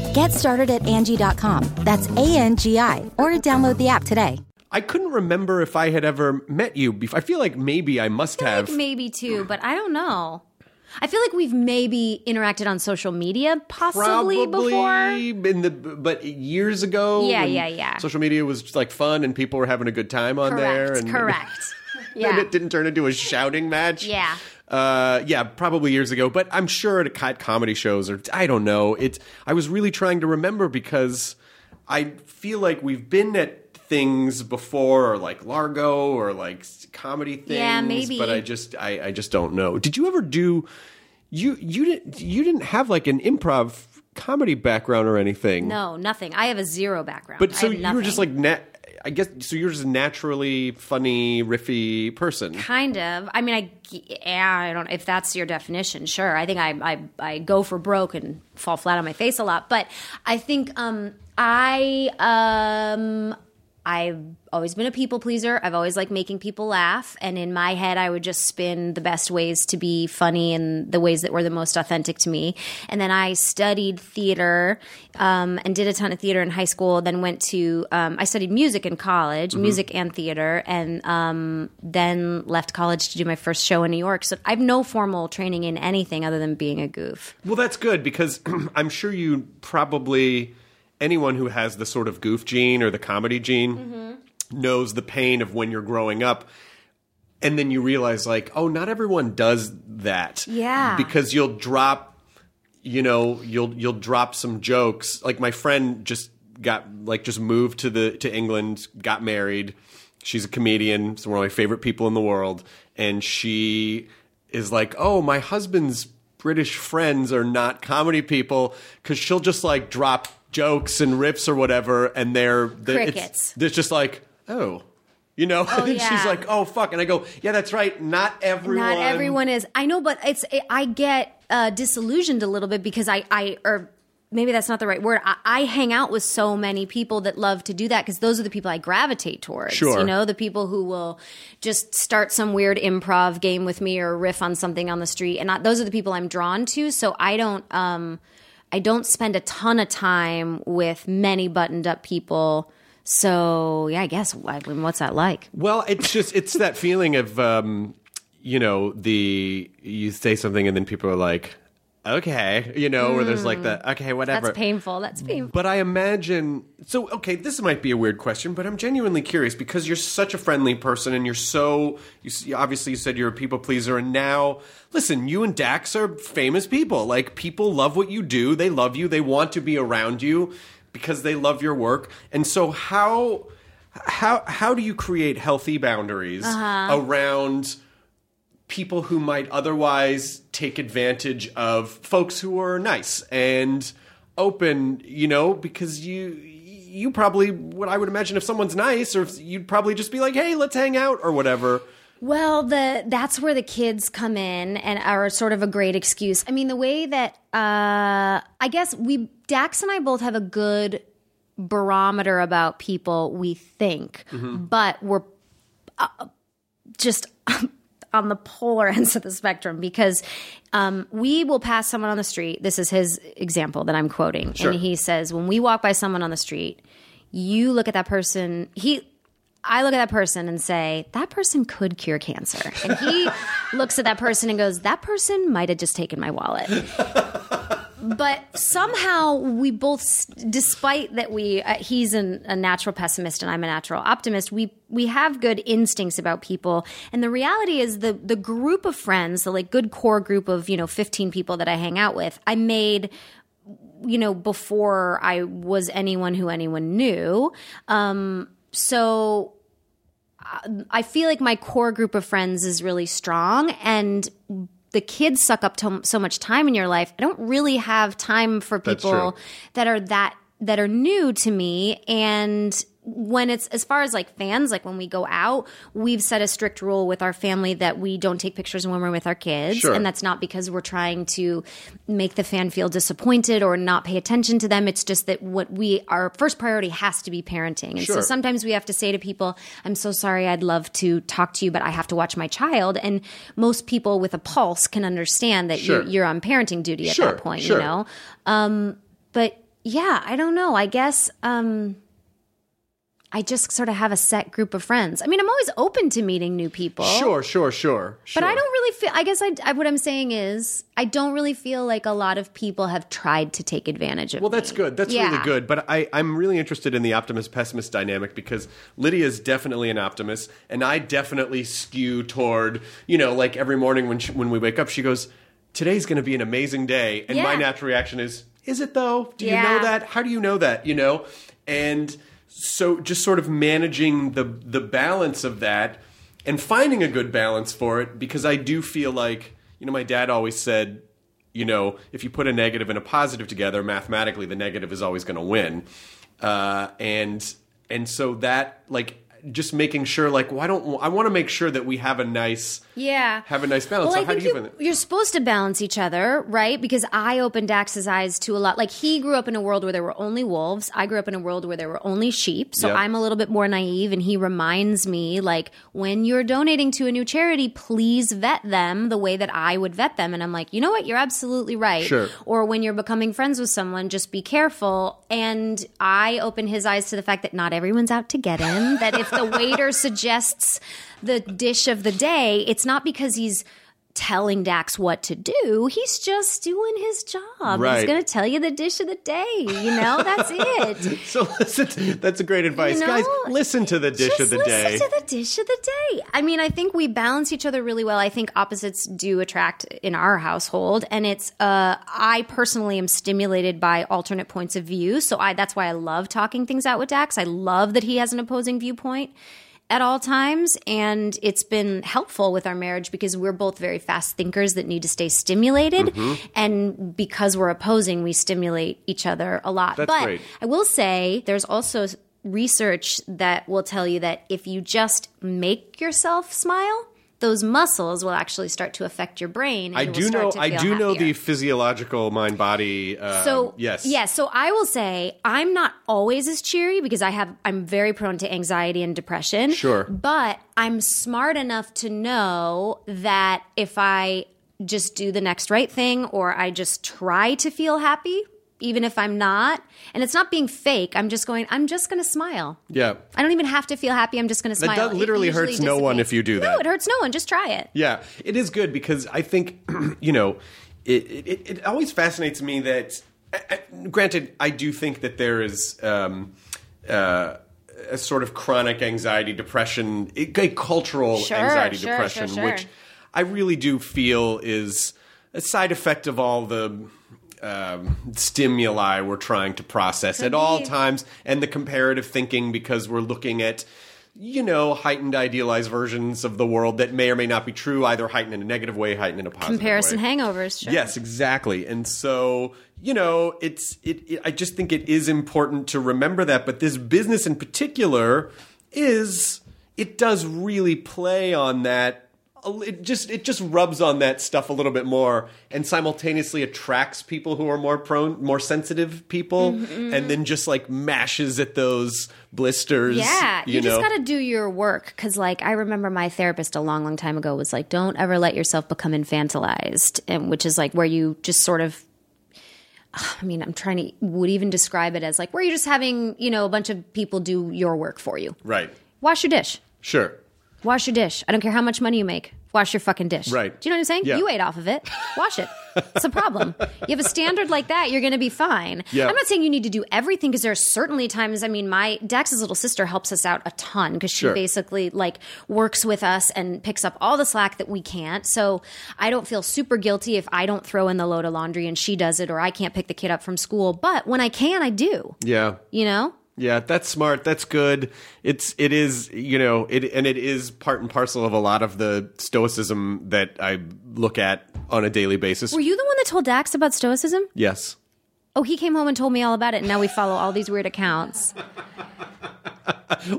Get started at Angie.com. That's A N G I, or download the app today. I couldn't remember if I had ever met you before. I feel like maybe I must have. Like maybe two, but I don't know. I feel like we've maybe interacted on social media possibly before. in the but years ago. Yeah, yeah, yeah. Social media was just like fun and people were having a good time on there. Correct. And Correct. and Yeah. it didn't turn into a shouting match. Yeah. Uh, yeah, probably years ago, but I'm sure at comedy shows or I don't know. It. I was really trying to remember because I feel like we've been at things before, or like Largo, or like comedy things. Yeah, maybe. But I just, I, I just don't know. Did you ever do? You, you didn't, you didn't have like an improv comedy background or anything. No, nothing. I have a zero background. But so you were just like nat. I guess so. You're just a naturally funny, riffy person. Kind of. I mean, I yeah, I don't. If that's your definition, sure. I think I I, I go for broke and fall flat on my face a lot. But I think um I um I've always been a people pleaser. I've always liked making people laugh, and in my head, I would just spin the best ways to be funny and the ways that were the most authentic to me. And then I studied theater um, and did a ton of theater in high school. Then went to um, I studied music in college, music and theater, and um, then left college to do my first show in New York. So I have no formal training in anything other than being a goof. Well, that's good because I'm sure you probably anyone who has the sort of goof gene or the comedy gene Mm-hmm. knows the pain of when you're growing up. And then you realize, like, oh, not everyone does that. Yeah. Because you'll drop, you know, you'll you'll drop some jokes. Like my friend just got like just moved to the to England, got married. She's a comedian. She's one of my favorite people in the world, and she is like, oh, my husband's British friends are not comedy people because she'll just like drop jokes and riffs or whatever, and they're, they're it's- It's just like, oh, You know, Oh, and yeah. she's like, "Oh fuck," and I go, "Yeah, that's right. Not everyone. Not everyone is. I know, but it's. I get uh, disillusioned a little bit because I, I, or maybe that's not the right word. I, I hang out with so many people that love to do that because those are the people I gravitate towards. Sure. You know, the people who will just start some weird improv game with me or riff on something on the street, and I, those are the people I'm drawn to. So I don't. um I don't spend a ton of time with many buttoned up people. So yeah, I guess I mean, what's that like? Well, it's just it's that feeling of um, you know the you say something and then people are like, okay, you know, where there's like the hmm. okay, whatever. That's painful. That's painful. But I imagine so. Okay, this might be a weird question, but I'm genuinely curious because you're such a friendly person and you're so. You obviously you said you're a people pleaser, and now listen, you and Dax are famous people. Like people love what you do. They love you. They want to be around you because they love your work. And so how how how do you create healthy boundaries uh-huh. around? People who might otherwise take advantage of folks who are nice and open, you know, because you you probably what I would imagine if someone's nice or if you'd probably just be like, "Hey, let's hang out" or whatever. Well, the that's where the kids come in and are sort of a great excuse. I mean, the way that uh, I guess we Dax and I both have a good barometer about people we think, but we're uh, just on the polar ends of the spectrum because um, we will pass someone on the street. This is his example that I'm quoting, Sure. and he says, "When we walk by someone on the street, you look at that person. He." I look at that person and say, that person could cure cancer. And he looks at that person and goes, that person might have just taken my wallet. but somehow we both, despite that we, uh, he's an, a natural pessimist and I'm a natural optimist, we we have good instincts about people. And the reality is the the group of friends, the like good core group of you know 15 people that I hang out with, I made you know before I was anyone who anyone knew. Um, so I feel like my core group of friends is really strong and the kids suck up to so much time in your life. I don't really have time for people that are that that are new to me. And when it's as far as like fans like when we go out we've set a strict rule with our family that we don't take pictures when we're with our kids. Sure. and that's not because we're trying to make the fan feel disappointed or not pay attention to them. It's just that what we our first priority has to be parenting. And so sometimes we have to say to people i'm so sorry i'd love to talk to you but i have to watch my child. And most people with a pulse can understand that Sure. you're, you're on parenting duty at Sure, that point sure. you know? Um, but yeah i don't know i guess um, i just sort of have a set group of friends i mean i'm always open to meeting new people Sure, sure, sure. but I don't really feel. I guess I, I. What I'm saying is, I don't really feel like a lot of people have tried to take advantage of. Well, that's me. good. That's Yeah. really good. But I, I'm really interested in the optimist pessimist dynamic because Lydia's definitely an optimist, and I definitely skew toward you know like every morning when she, when we wake up, she goes, "Today's going to be an amazing day," and my natural reaction is, "Is it though? Do you know that? How do you know that? You know?" And so just sort of managing the the balance of that and finding a good balance for it because I do feel like you know my dad always said you know if you put a negative and a positive together mathematically the negative is always going to win uh, and and so that like just making sure like well I don't I want to make sure that we have a nice Yeah. have a nice balance Well, so I how do think you, you you're supposed to balance each other, right? Because I opened Dax's eyes to a lot. Like he grew up in a world where there were only wolves. I grew up in a world where there were only sheep. So Yep. I'm a little bit more naive, and he reminds me, like, when you're donating to a new charity, please vet them the way that I would vet them. And I'm like, you know what? You're absolutely right. Sure. Or when you're becoming friends with someone, just be careful. And I open his eyes to the fact that not everyone's out to get him. that if the waiter suggests the dish of the day, it's not because he's telling Dax what to do. He's just doing his job. Right. He's going to tell you the dish of the day. You know, that's it. so listen to- that's a great advice You know, guys listen to the dish of the listen day to the dish of the day. I mean, I think we balance each other really well. I think opposites do attract in our household, and it's. Uh, I personally am stimulated by alternate points of view, so I that's why I love talking things out with Dax. I love that he has an opposing viewpoint at all times and it's been helpful with our marriage because we're both very fast thinkers that need to stay stimulated Mm-hmm. and because we're opposing we stimulate each other a lot That's but great. I will say there's also research that will tell you that if you just make yourself smile, those muscles will actually start to affect your brain. And I do know. I do know happier. the physiological mind body. Uh, So yes, yes. So I will say I'm not always as cheery because I have I'm very prone to anxiety and depression. Sure. but I'm smart enough to know that if I just do the next right thing or I just try to feel happy, even if I'm not, and it's not being fake. I'm just going. I'm just going to smile. Yeah. I don't even have to feel happy. I'm just going to smile. That literally hurts no one if you do that. No, it hurts no one. Just try it. Yeah, it is good because I think you know it. It, it always fascinates me that. uh, uh, Granted, I do think that there is um, uh, a sort of chronic anxiety, depression, a cultural Sure, anxiety, sure, depression, sure. which I really do feel is a side effect of all the. Um, stimuli we're trying to process at all times, and the comparative thinking because we're looking at you know, heightened, idealized versions of the world that may or may not be true, either heightened in a negative way, heightened in a positive Comparison way. hangovers. Sure. Yes, exactly. And so, you know, it's it, it. I just think it is important to remember that. But this business in particular is it does really play on that. It just it just rubs on that stuff a little bit more, and simultaneously attracts people who are more prone, more sensitive people, Mm-hmm. and then just like mashes at those blisters. Yeah, you, you, just got to do your work because, like, I remember my therapist a long, long time ago was like, "Don't ever let yourself become infantilized," and which is like where you just sort of. I mean, I'm trying to would even describe it as like where you're just having you know a bunch of people do your work for you. right. Wash your dish. Sure. Wash your dish. I don't care how much money you make. Wash your fucking dish. Right. Do you know what I'm saying? Yeah. You ate off of it. Wash it. It's a problem. You have a standard like that, you're going to be fine. Yeah. I'm not saying you need to do everything because there are certainly times. I mean, my Dax's little sister helps us out a ton because she Sure. basically like works with us and picks up all the slack that we can't. So I don't feel super guilty if I don't throw in the load of laundry and she does it, or I can't pick the kid up from school. But when I can, I do. Yeah. You know. Yeah, that's smart. That's good. It's it is you know it and it is part and parcel of a lot of the stoicism that I look at on a daily basis. Were you the one that told Dax about stoicism? yes. Oh, he came home and told me all about it, and now we follow all these weird accounts.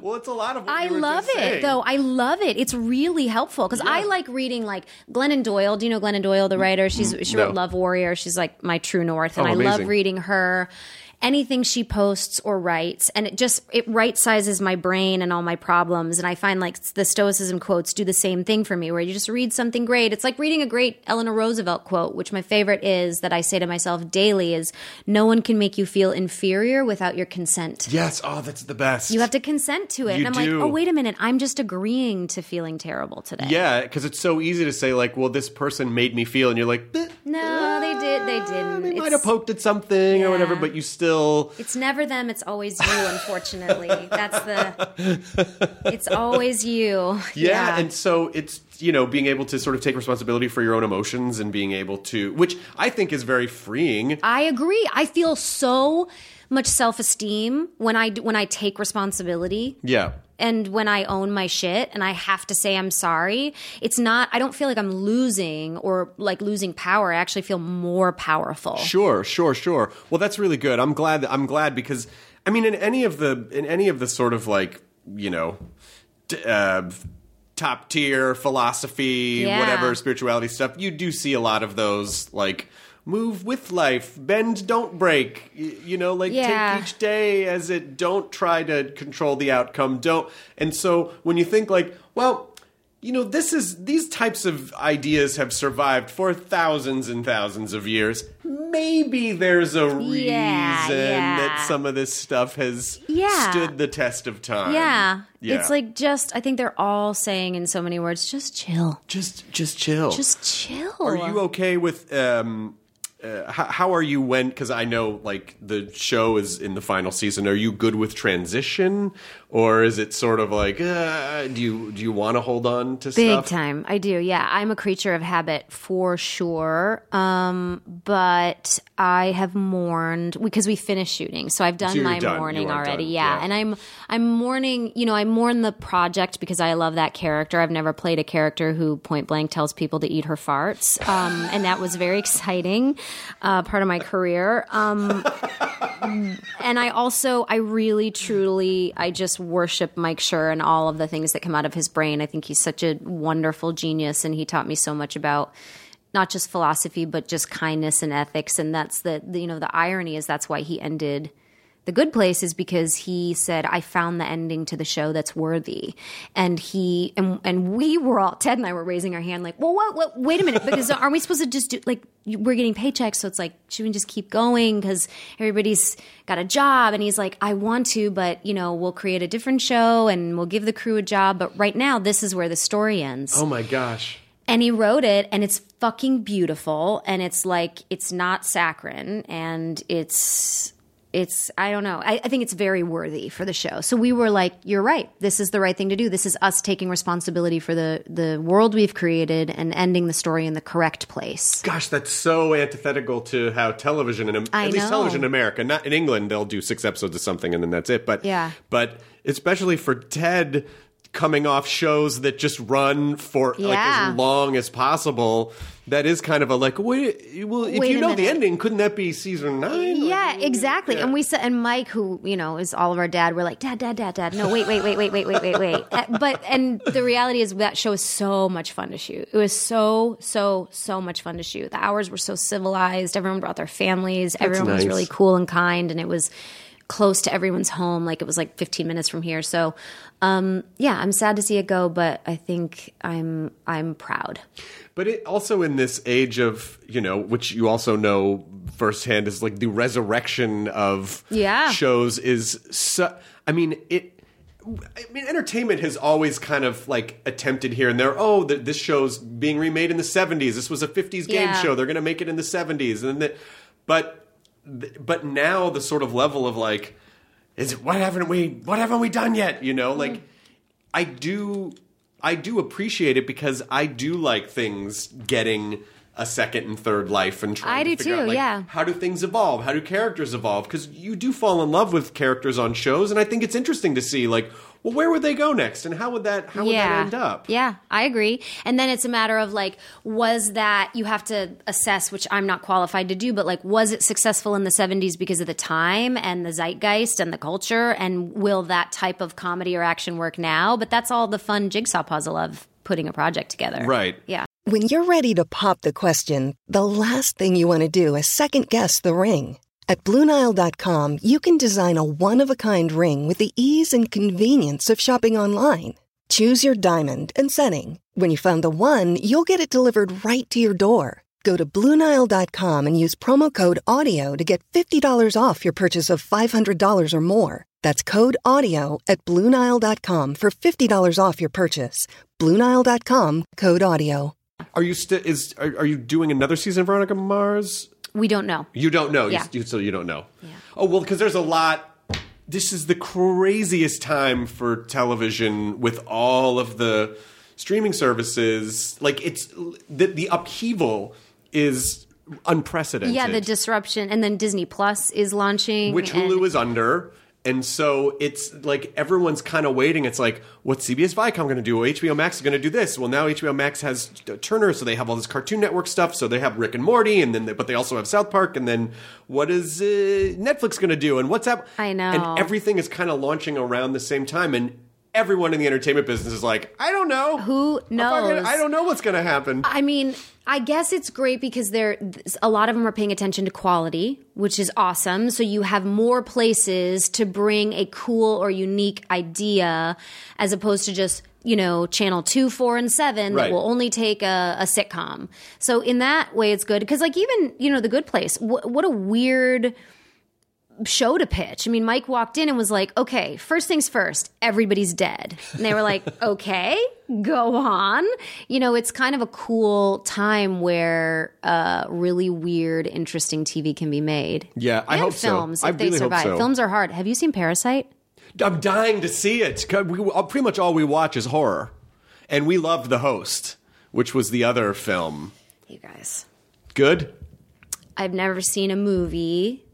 Well, it's a lot of. I love it saying. though. I love it. It's really helpful because I like reading like Glennon Doyle. Do you know Glennon Doyle, the writer? She's she wrote No. Love Warrior. She's like my true north, and Oh, I love oh, reading her. Anything she posts or writes, and it just it right sizes my brain and all my problems. And I find like the Stoicism quotes do the same thing for me, where you just read something great. It's like reading a great Eleanor Roosevelt quote, which my favorite is that I say to myself daily: is "No one can make you feel inferior without your consent." Yes. Oh, that's the best. You have to consent to it. You and I'm do. like, oh, wait a minute. I'm just agreeing to feeling terrible today. Yeah, because it's so easy to say like, well, this person made me feel, and you're like, No, they did. They uh, didn't. they might have poked at something or whatever, but you still. It's never them. It's always you. Unfortunately, that's the. It's always you. Yeah, and so it's you know being able to sort of take responsibility for your own emotions and being able to, which I think is very freeing. I agree. I feel so much self esteem when I when I take responsibility. Yeah. And when I own my shit and I have to say I'm sorry, it's not, I don't feel like I'm losing or like losing power. I actually feel more powerful. Sure, sure, sure. Well, that's really good. I'm glad. That, I'm glad because I mean, in any of the in any of the sort of like you know, uh, top tier philosophy, Yeah. whatever spirituality stuff, you do see a lot of those like. Move with life, bend, don't break. You know, like Yeah. take each day as it. Don't try to control the outcome. Don't. And so when you think like, well, you know, this is these types of ideas have survived for thousands and thousands of years. Maybe there's a reason Yeah, yeah. that some of this stuff has Yeah. stood the test of time. Yeah. Yeah. It's like just, I think they're all saying in so many words, just chill. just just chill. Just chill. Are you okay with um uh, how, how are you when because i know like the show is in the final season are you good with transition or is it sort of like uh, do you do you want to hold on to Big stuff time. I do. Yeah. I'm a creature of habit for sure. Um, but I have mourned because we finished shooting. So I've done So my done. Mourning already. Yeah. Yeah. And I'm I'm mourning, you know, I mourn the project because I love that character. I've never played a character who point blank tells people to eat her farts. Um, and that was very exciting, uh, part of my career. Um, and I also, I really, truly, I just worship Mike Schur and all of the things that come out of his brain. I think he's such a wonderful genius, and he taught me so much about not just philosophy, but just kindness and ethics. And that's the, the you know, the irony is that's why he ended the good place is because he said i found the ending to the show that's worthy. And he and, and we were all ted and i were raising our hand like well what, what wait a minute because aren't we supposed to just do like we're getting paychecks so it's like should we just keep going because everybody's got a job? And he's like i want to but you know we'll create a different show and we'll give the crew a job but right now this is where the story ends. Oh my gosh. and he wrote it and it's fucking beautiful and it's like it's not saccharine and it's it's i don't know I, I think it's very worthy for the show so we were like you're right this is the right thing to do this is us taking responsibility for the the world we've created and ending the story in the correct place Gosh, that's so antithetical to how television in I at least know. television in America, not in England, they'll do six episodes of something and then that's it. But Yeah. but especially for Ted coming off shows that just run for like as long as possible, that is kind of a like wait well if Wait you know the ending, couldn't that be season nine? yeah exactly. And we said and mike who you know is all of our dad we're like dad dad dad dad no wait wait wait wait wait wait wait wait. Uh, but and the reality is that show is so much fun to shoot. It was so so so much fun to shoot. The hours were so civilized. Everyone brought their families. Everyone was really cool and kind and it was close to everyone's home. Like it was like 15 minutes from here. So um yeah i'm sad to see it go but i think i'm i'm proud But it also in this age of, you know, which you also know firsthand is like the resurrection of Yeah. shows is so I mean, it I mean, entertainment has always kind of like attempted here and there. Oh, th- this show's being remade in the '70s. This was a '50s game Yeah. show. They're going to make it in the '70s, and then, the, but, but now the sort of level of like, is what haven't we, what haven't we done yet? You know, like, mm. I do, I do appreciate it because I do like things getting a second and third life and trying I to do figure too, out, like, yeah. how do things evolve? How do characters evolve? Because you do fall in love with characters on shows, and I think it's interesting to see, like, well, where would they go next, and how would that how would that end up? Yeah, I agree. And then it's a matter of like, was that you have to assess, which I'm not qualified to do, but like, was it successful in the 70s because of the time and the zeitgeist and the culture? And will that type of comedy or action work now? But that's all the fun jigsaw puzzle of putting a project together. Right. Yeah. When you're ready to pop the question, the last thing you want to do is second guess the ring. At Bluenile.com, you can design a one of a kind ring with the ease and convenience of shopping online. Choose your diamond and setting. When you find the one, you'll get it delivered right to your door. Go to Bluenile.com and use promo code AUDIO to get $50 off your purchase of $500 or more. That's code AUDIO at Bluenile.com for $50 off your purchase. Bluenile.com code AUDIO. Are you still is are, are you doing another season of Veronica Mars? We don't know. You don't know. Yeah. You, so you don't know. Yeah. Oh well, because there's a lot. This is the craziest time for television with all of the streaming services. Like it's the, the upheaval is unprecedented. Yeah, the disruption. And then Disney Plus is launching. which and- Hulu is under. And so it's like everyone's kind of waiting. It's like, what's CBS Viacom going to do? Well, HBO Max is going to do this. Well, now HBO Max has uh, Turner, so they have all this Cartoon Network stuff. So they have Rick and Morty, and then they, but they also have South Park. And then what is uh, Netflix going to do? And what's up? I know. And everything is kind of launching around the same time. And everyone in the entertainment business is like, I don't know. Who knows? I don't know what's going to happen. I mean, I guess it's great because they're a lot of them are paying attention to quality, which is awesome. So you have more places to bring a cool or unique idea as opposed to just you know channel 2 4 and 7 Right. that will only take a, a sitcom so in that way it's good because like even you know the good place wh- what a weird show to pitch. I mean, Mike walked in and was like, okay, first things first, everybody's dead. And they were like, okay, go on. You know, it's kind of a cool time where uh, really weird, interesting TV can be made. Yeah, I and hope so. films, I if they really hope survive. so. Films are hard. Have you seen Parasite? I'm dying to see it. We, uh, pretty much all we watch is horror, and we loved The Host, which was the other film. You guys. Good. I've never seen a movie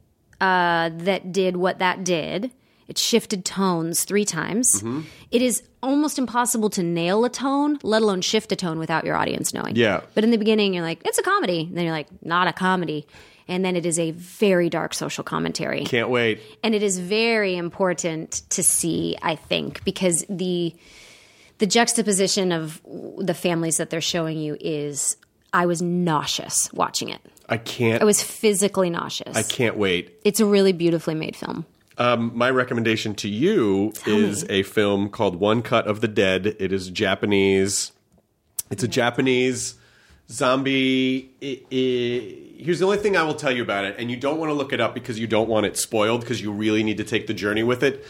uh, that did what that did. It shifted tones three times. Mhm. It is almost impossible to nail a tone, let alone shift a tone without your audience knowing. Yeah. But in the beginning, you're like, it's a comedy. And then you're like, not a comedy. and then it is a very dark social commentary. Can't wait. And it is very important to see, I think, because the the juxtaposition of the families that they're showing you is I was nauseous watching it. I can't. I was physically nauseous. I can't wait. It's a really beautifully made film. Um, my recommendation to you is a film called One Cut of the Dead. It is Japanese. It's a Japanese zombie. here's the only thing I will tell you about it, and you don't want to look it up because you don't want it spoiled because you really need to take the journey with it.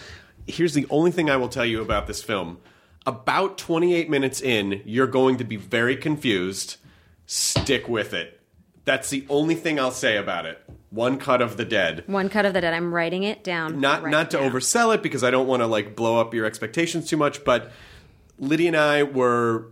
Here's the only thing I will tell you about this film. About 28 minutes in, you're going to be very confused. Stick with it. That's the only thing I'll say about it. One Cut of the Dead One cut of the dead. I'm writing it down. not right not to now. oversell it because I don't want to like blow up your expectations too much, but Lydia and I were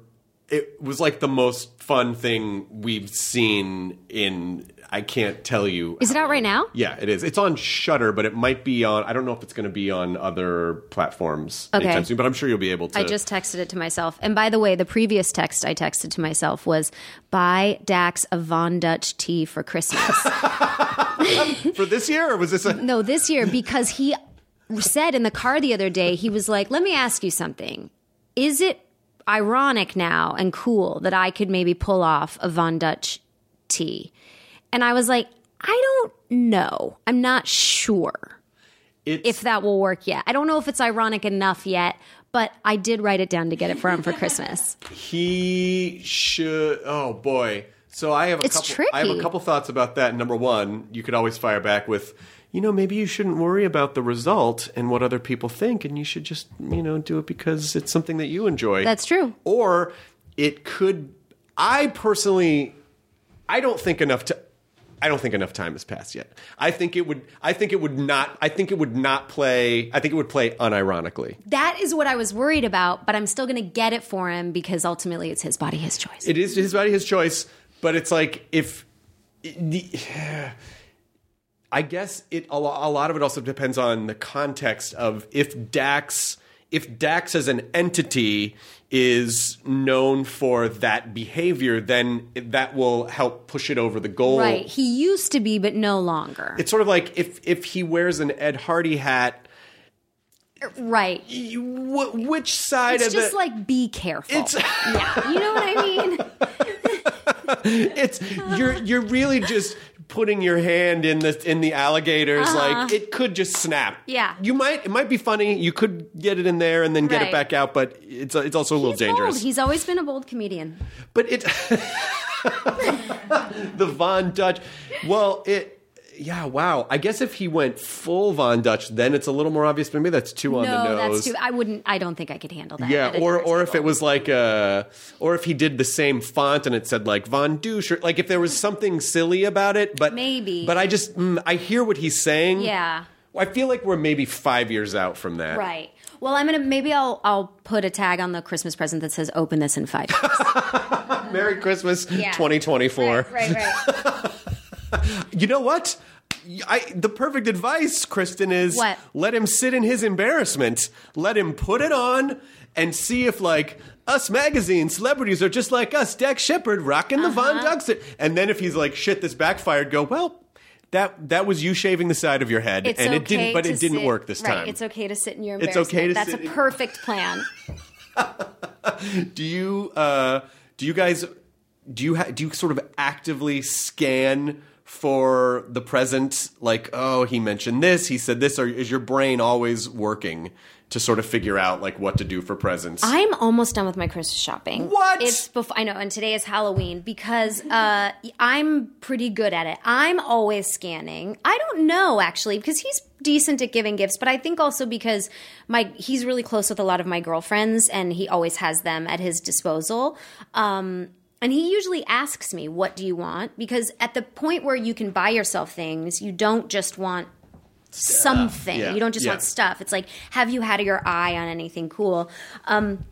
it was like the most fun thing we've seen in I can't tell you. Is it out right now? Yeah, it is. It's on Shudder, but it might be on I don't know if it's going to be on other platforms Okay. anytime soon, but I'm sure you'll be able to I just texted it to myself. And by the way, the previous text I texted to myself was buy Dax a Von Dutch tee for Christmas. for this year or was this a no, this year because he said in the car the other day, he was like, "Let me ask you something. Is it ironic now and cool that I could maybe pull off a Von Dutch tee?" And I was like, "I don't know. I'm not sure." if that will work yet. I don't know if it's ironic enough yet, but I did write it down to get it for him for Christmas. He should. Oh boy. So I have a It's couple. I have a couple thoughts about that. Number one, you could always fire back with, you know, maybe you shouldn't worry about the result and what other people think, and you should just, you know, do it because it's something that you enjoy. That's true. Or it could. I personally, I don't think enough to. I don't think enough time has passed yet. I think it would. I think it would not. I think it would not play. I think it would play unironically. That is what I was worried about, but I'm still going to get it for him because ultimately it's his body, his choice. It is his body, his choice. But it's like if the, I guess it a a lot of it also depends on the context of if Dax if Dax as an entity is known for that behavior, then that will help push it over the goal. Right. He used to be, but no longer. It's sort of like if if he wears an Ed Hardy hat, right. wh- which side It's of just the like be careful. It's- yeah, you know what I mean. it's you're you're really just putting your hand in the in the alligators Uh-huh. like it could just snap. Yeah. You might it might be funny. You could get it in there and then get Right. it back out, but it's it's also a little He's dangerous. bold. He's always been a bold comedian. But it the Von Dutch. Well, it yeah, wow. I guess if he went full Von Dutch, then it's a little more obvious. Maybe that's too on no, the nose. that's too. I wouldn't. I don't think I could handle that. Yeah, or or if it was like uh or if he did the same font and it said like Von Douche or like if there was something silly about it, but Maybe. But I just mm, I hear what he's saying. Yeah. I feel like we're maybe five years out from that. Right. Well, I'm gonna maybe I'll I'll put a tag on the Christmas present that says "Open this in five years." Merry Christmas, Yeah. 2024. right, right. You know what? I, the perfect advice, Kristen, is What? let him sit in his embarrassment. Let him put it on and see if, like, us magazine celebrities are just like us. Dax Shepard rocking the Von Uh-huh. Dux. And then if he's like, shit, this backfired, go, well, that that was you shaving the side of your head, It's and it okay didn't. But it didn't sit- work this right, time. It's okay to sit in your It's okay to That's sit a in- perfect plan. do you uh, do you guys do you ha- do you sort of actively scan for the present like oh he mentioned this he said this or is your brain always working to sort of figure out like what to do for presents I'm almost done with my Christmas shopping. What? It's before I know, and today is Halloween because uh, I'm pretty good at it. I'm always scanning. I don't know actually because he's decent at giving gifts, but I think also because my he's really close with a lot of my girlfriends, and he always has them at his disposal. Um, and he usually asks me, "What do you want?" Because at the point where you can buy yourself things, you don't just want something. yeah, You don't just yeah. want stuff. It's like, have you had your eye on anything cool? Um,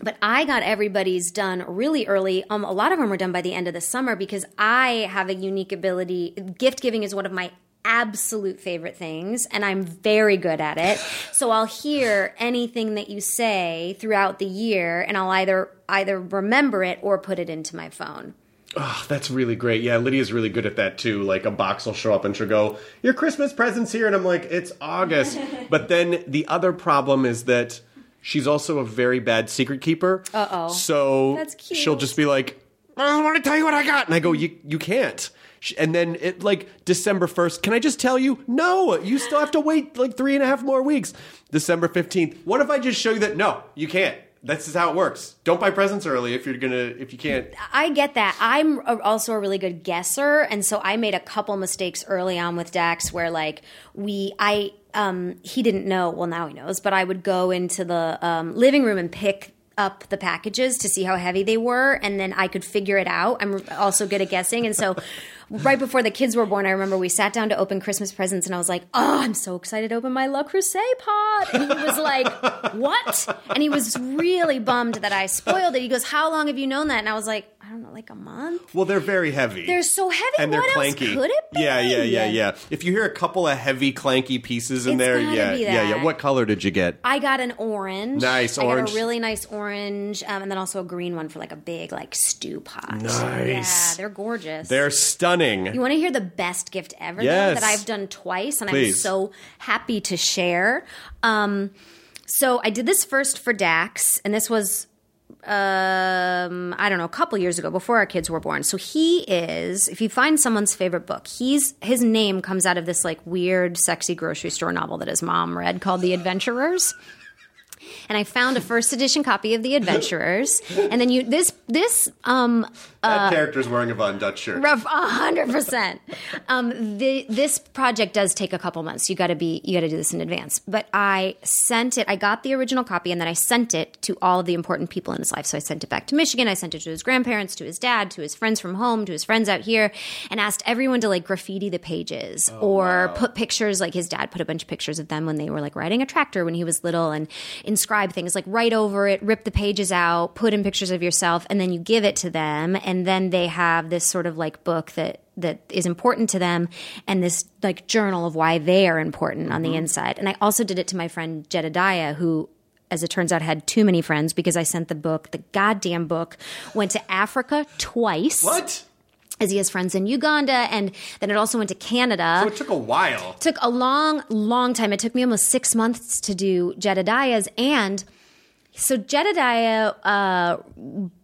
but I got everybody's done really early. Um, a lot of them were done by the end of the summer because I have a unique ability. Gift giving is one of my absolute favorite things, and I'm very good at it. So I'll hear anything that you say throughout the year, and I'll either either remember it or put it into my phone. Oh, that's really great. Yeah, Lydia's really good at that too. Like a box will show up and she'll go, "Your Christmas present's here," and I'm like, "It's August." but then the other problem is that she's also a very bad secret keeper. Uh oh. So she'll just be like, "I want to tell you what I got," and I go, "You you can't." And then it like December first. Can I just tell you? No, you still have to wait like three and a half more weeks. December fifteenth. What if I just show you that? No, you can't. This is how it works. Don't buy presents early if you're gonna if you can't. I get that. I'm also a really good guesser, and so I made a couple mistakes early on with Dax where like we I um he didn't know. Well, now he knows, but I would go into the um, living room and pick up the packages to see how heavy they were, and then I could figure it out. I'm also good at guessing, and so. Right before the kids were born, I remember we sat down to open Christmas presents, and I was like, "Oh, I'm so excited to open my Le Creuset pot!" And he was like, "What?" And he was really bummed that I spoiled it. He goes, "How long have you known that?" And I was like, "I don't know, like a month." Well, they're very heavy. They're so heavy. and they're what clanky. else could it be? Yeah, yeah, yeah, yeah. If you hear a couple of heavy, clanky pieces in It's there, gotta yeah, be yeah, yeah. What color did you get? I got an orange. Nice, I orange. got a really nice orange, um, and then also a green one for like a big like stew pot. Nice. Yeah, they're gorgeous. They're stunning. You want to hear the best gift ever though, Yes. that I've done twice, and I'm so happy to share. Um, so I did this first for Dax, and this was um, I don't know, a couple years ago before our kids were born. So he is, if you find someone's favorite book, he's his name comes out of this like weird, sexy grocery store novel that his mom read called The Adventurers. And I found a first edition copy of The Adventurers, and then you this this um that character's wearing a Von Dutch shirt. Rough, a hundred percent. Um, the, this project does take a couple months. You got to be, you got to do this in advance. But I sent it. I got the original copy, and then I sent it to all of the important people in his life. So I sent it back to Michigan. I sent it to his grandparents, to his dad, to his friends from home, to his friends out here, and asked everyone to like graffiti the pages or put pictures. Like his dad put a bunch of pictures of them when they were like riding a tractor when he was little, and inscribe things like write over it, rip the pages out, put in pictures of yourself, and then you give it to them, and then they have this sort of like book that that is important to them and this like journal of why they are important on the inside. And I also did it to my friend Jedediah who as it turns out had too many friends because I sent the book, the goddamn book, went to Africa twice. What? As he has friends in Uganda and then it also went to Canada So it took a while. It took a long, long time. It took me almost six months to do Jedediah's. And so Jedediah uh,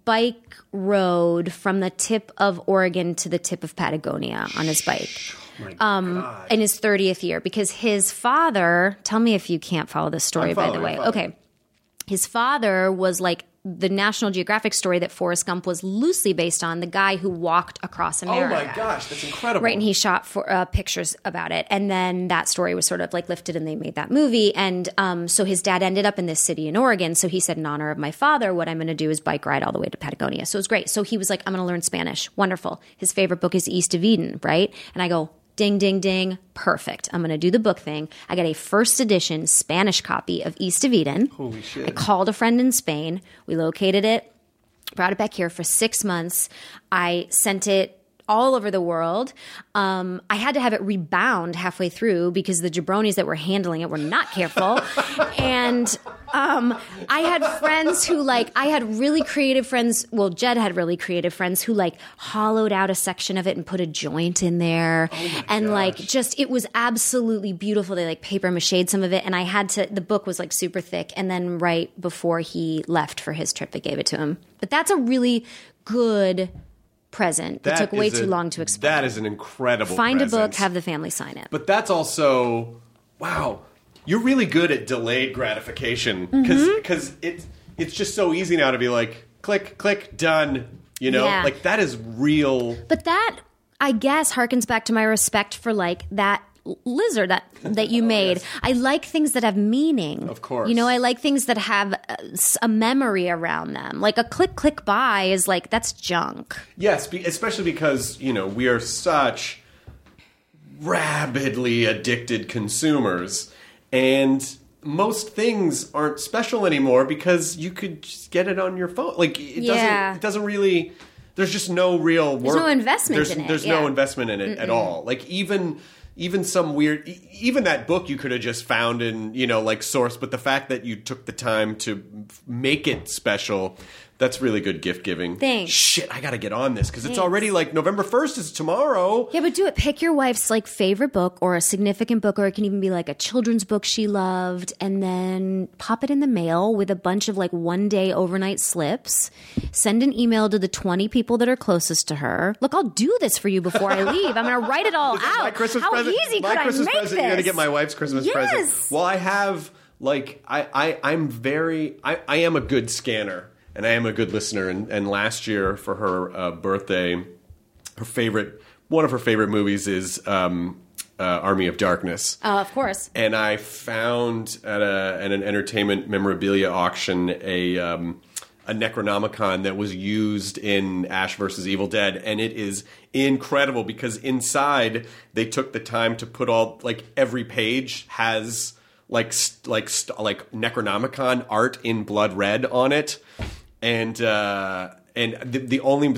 bike rode from the tip of Oregon to the tip of Patagonia on his bike. Um, in his 30th year, because his father, tell me if you can't follow this story, by the way. Okay. His father was like the National Geographic story that Forrest Gump was loosely based on, the guy who walked across America. Oh my gosh, that's incredible. Right, and he shot for uh, pictures about it, and then that story was sort of like lifted, and they made that movie. And um, so his dad ended up in this city in Oregon. So he said, in honor of my father, what I'm going to do is bike ride all the way to Patagonia. So it was great. So he was like, I'm going to learn Spanish. Wonderful. His favorite book is East of Eden, right? And I go. Ding, ding, ding. Perfect. I'm going to do the book thing. I got a first edition Spanish copy of East of Eden. Holy shit. I called a friend in Spain. We located it brought it back here for six months. I sent it all over the world. Um, I had to have it rebound halfway through because the jabronis that were handling it were not careful. and um, I had friends who, like, I had really creative friends. Well, Jed had really creative friends who, like, hollowed out a section of it and put a joint in there. and, like, just, it was absolutely beautiful. They, like, paper mache some of it. And I had to, the book was, like, super thick. And then right before he left for his trip, I gave it to him. But that's a really good present that, took way is too long to explain. That is an incredible. Find a book, have the family sign it. But that's also wow. You're really good at delayed gratification because Mm-hmm. it's it's just so easy now to be like click click done. You know, Yeah. like that is real. But that, I guess, harkens back to my respect for like that lizard that that you made. I like things that have meaning. Oh, Of course. You know, I like things that have a memory around them. Like a click click buy is like that's junk. Yes, be, especially because you know we are such rabidly addicted consumers, and most things aren't special anymore because you could just get it on your phone. Like it Yeah. doesn't. It doesn't really. There's just no real work. no investment there's, in it, There's no investment in it at all. Like even even some weird even that book you could have just found in you know like source but the fact that you took the time to make it special That's really good gift giving. Thanks. Shit, I gotta get on this because it's Thanks. already like November first is tomorrow. Yeah, but do it. Pick your wife's like favorite book or a significant book, or it can even be like a children's book she loved, and then pop it in the mail with a bunch of like one day overnight slips. Send an email to the 20 people that are closest to her. Look, I'll do this for you before I leave. I'm to write it all out. My Christmas How present. easy my could Christmas I make present. this? You're gonna get my wife's Christmas Yes. present. Well, I have like I, I I'm very I, I am a good scanner and I am a good listener. And, and last year for her uh, birthday, her favorite one of her favorite movies is um, uh, Army of Darkness. Uh, of course. and I found at a at an entertainment memorabilia auction a um, a Necronomicon that was used in Ash versus Evil Dead, and it is incredible because inside they took the time to put all like every page has like st- like st- like Necronomicon art in blood red on it, and uh, and the, the only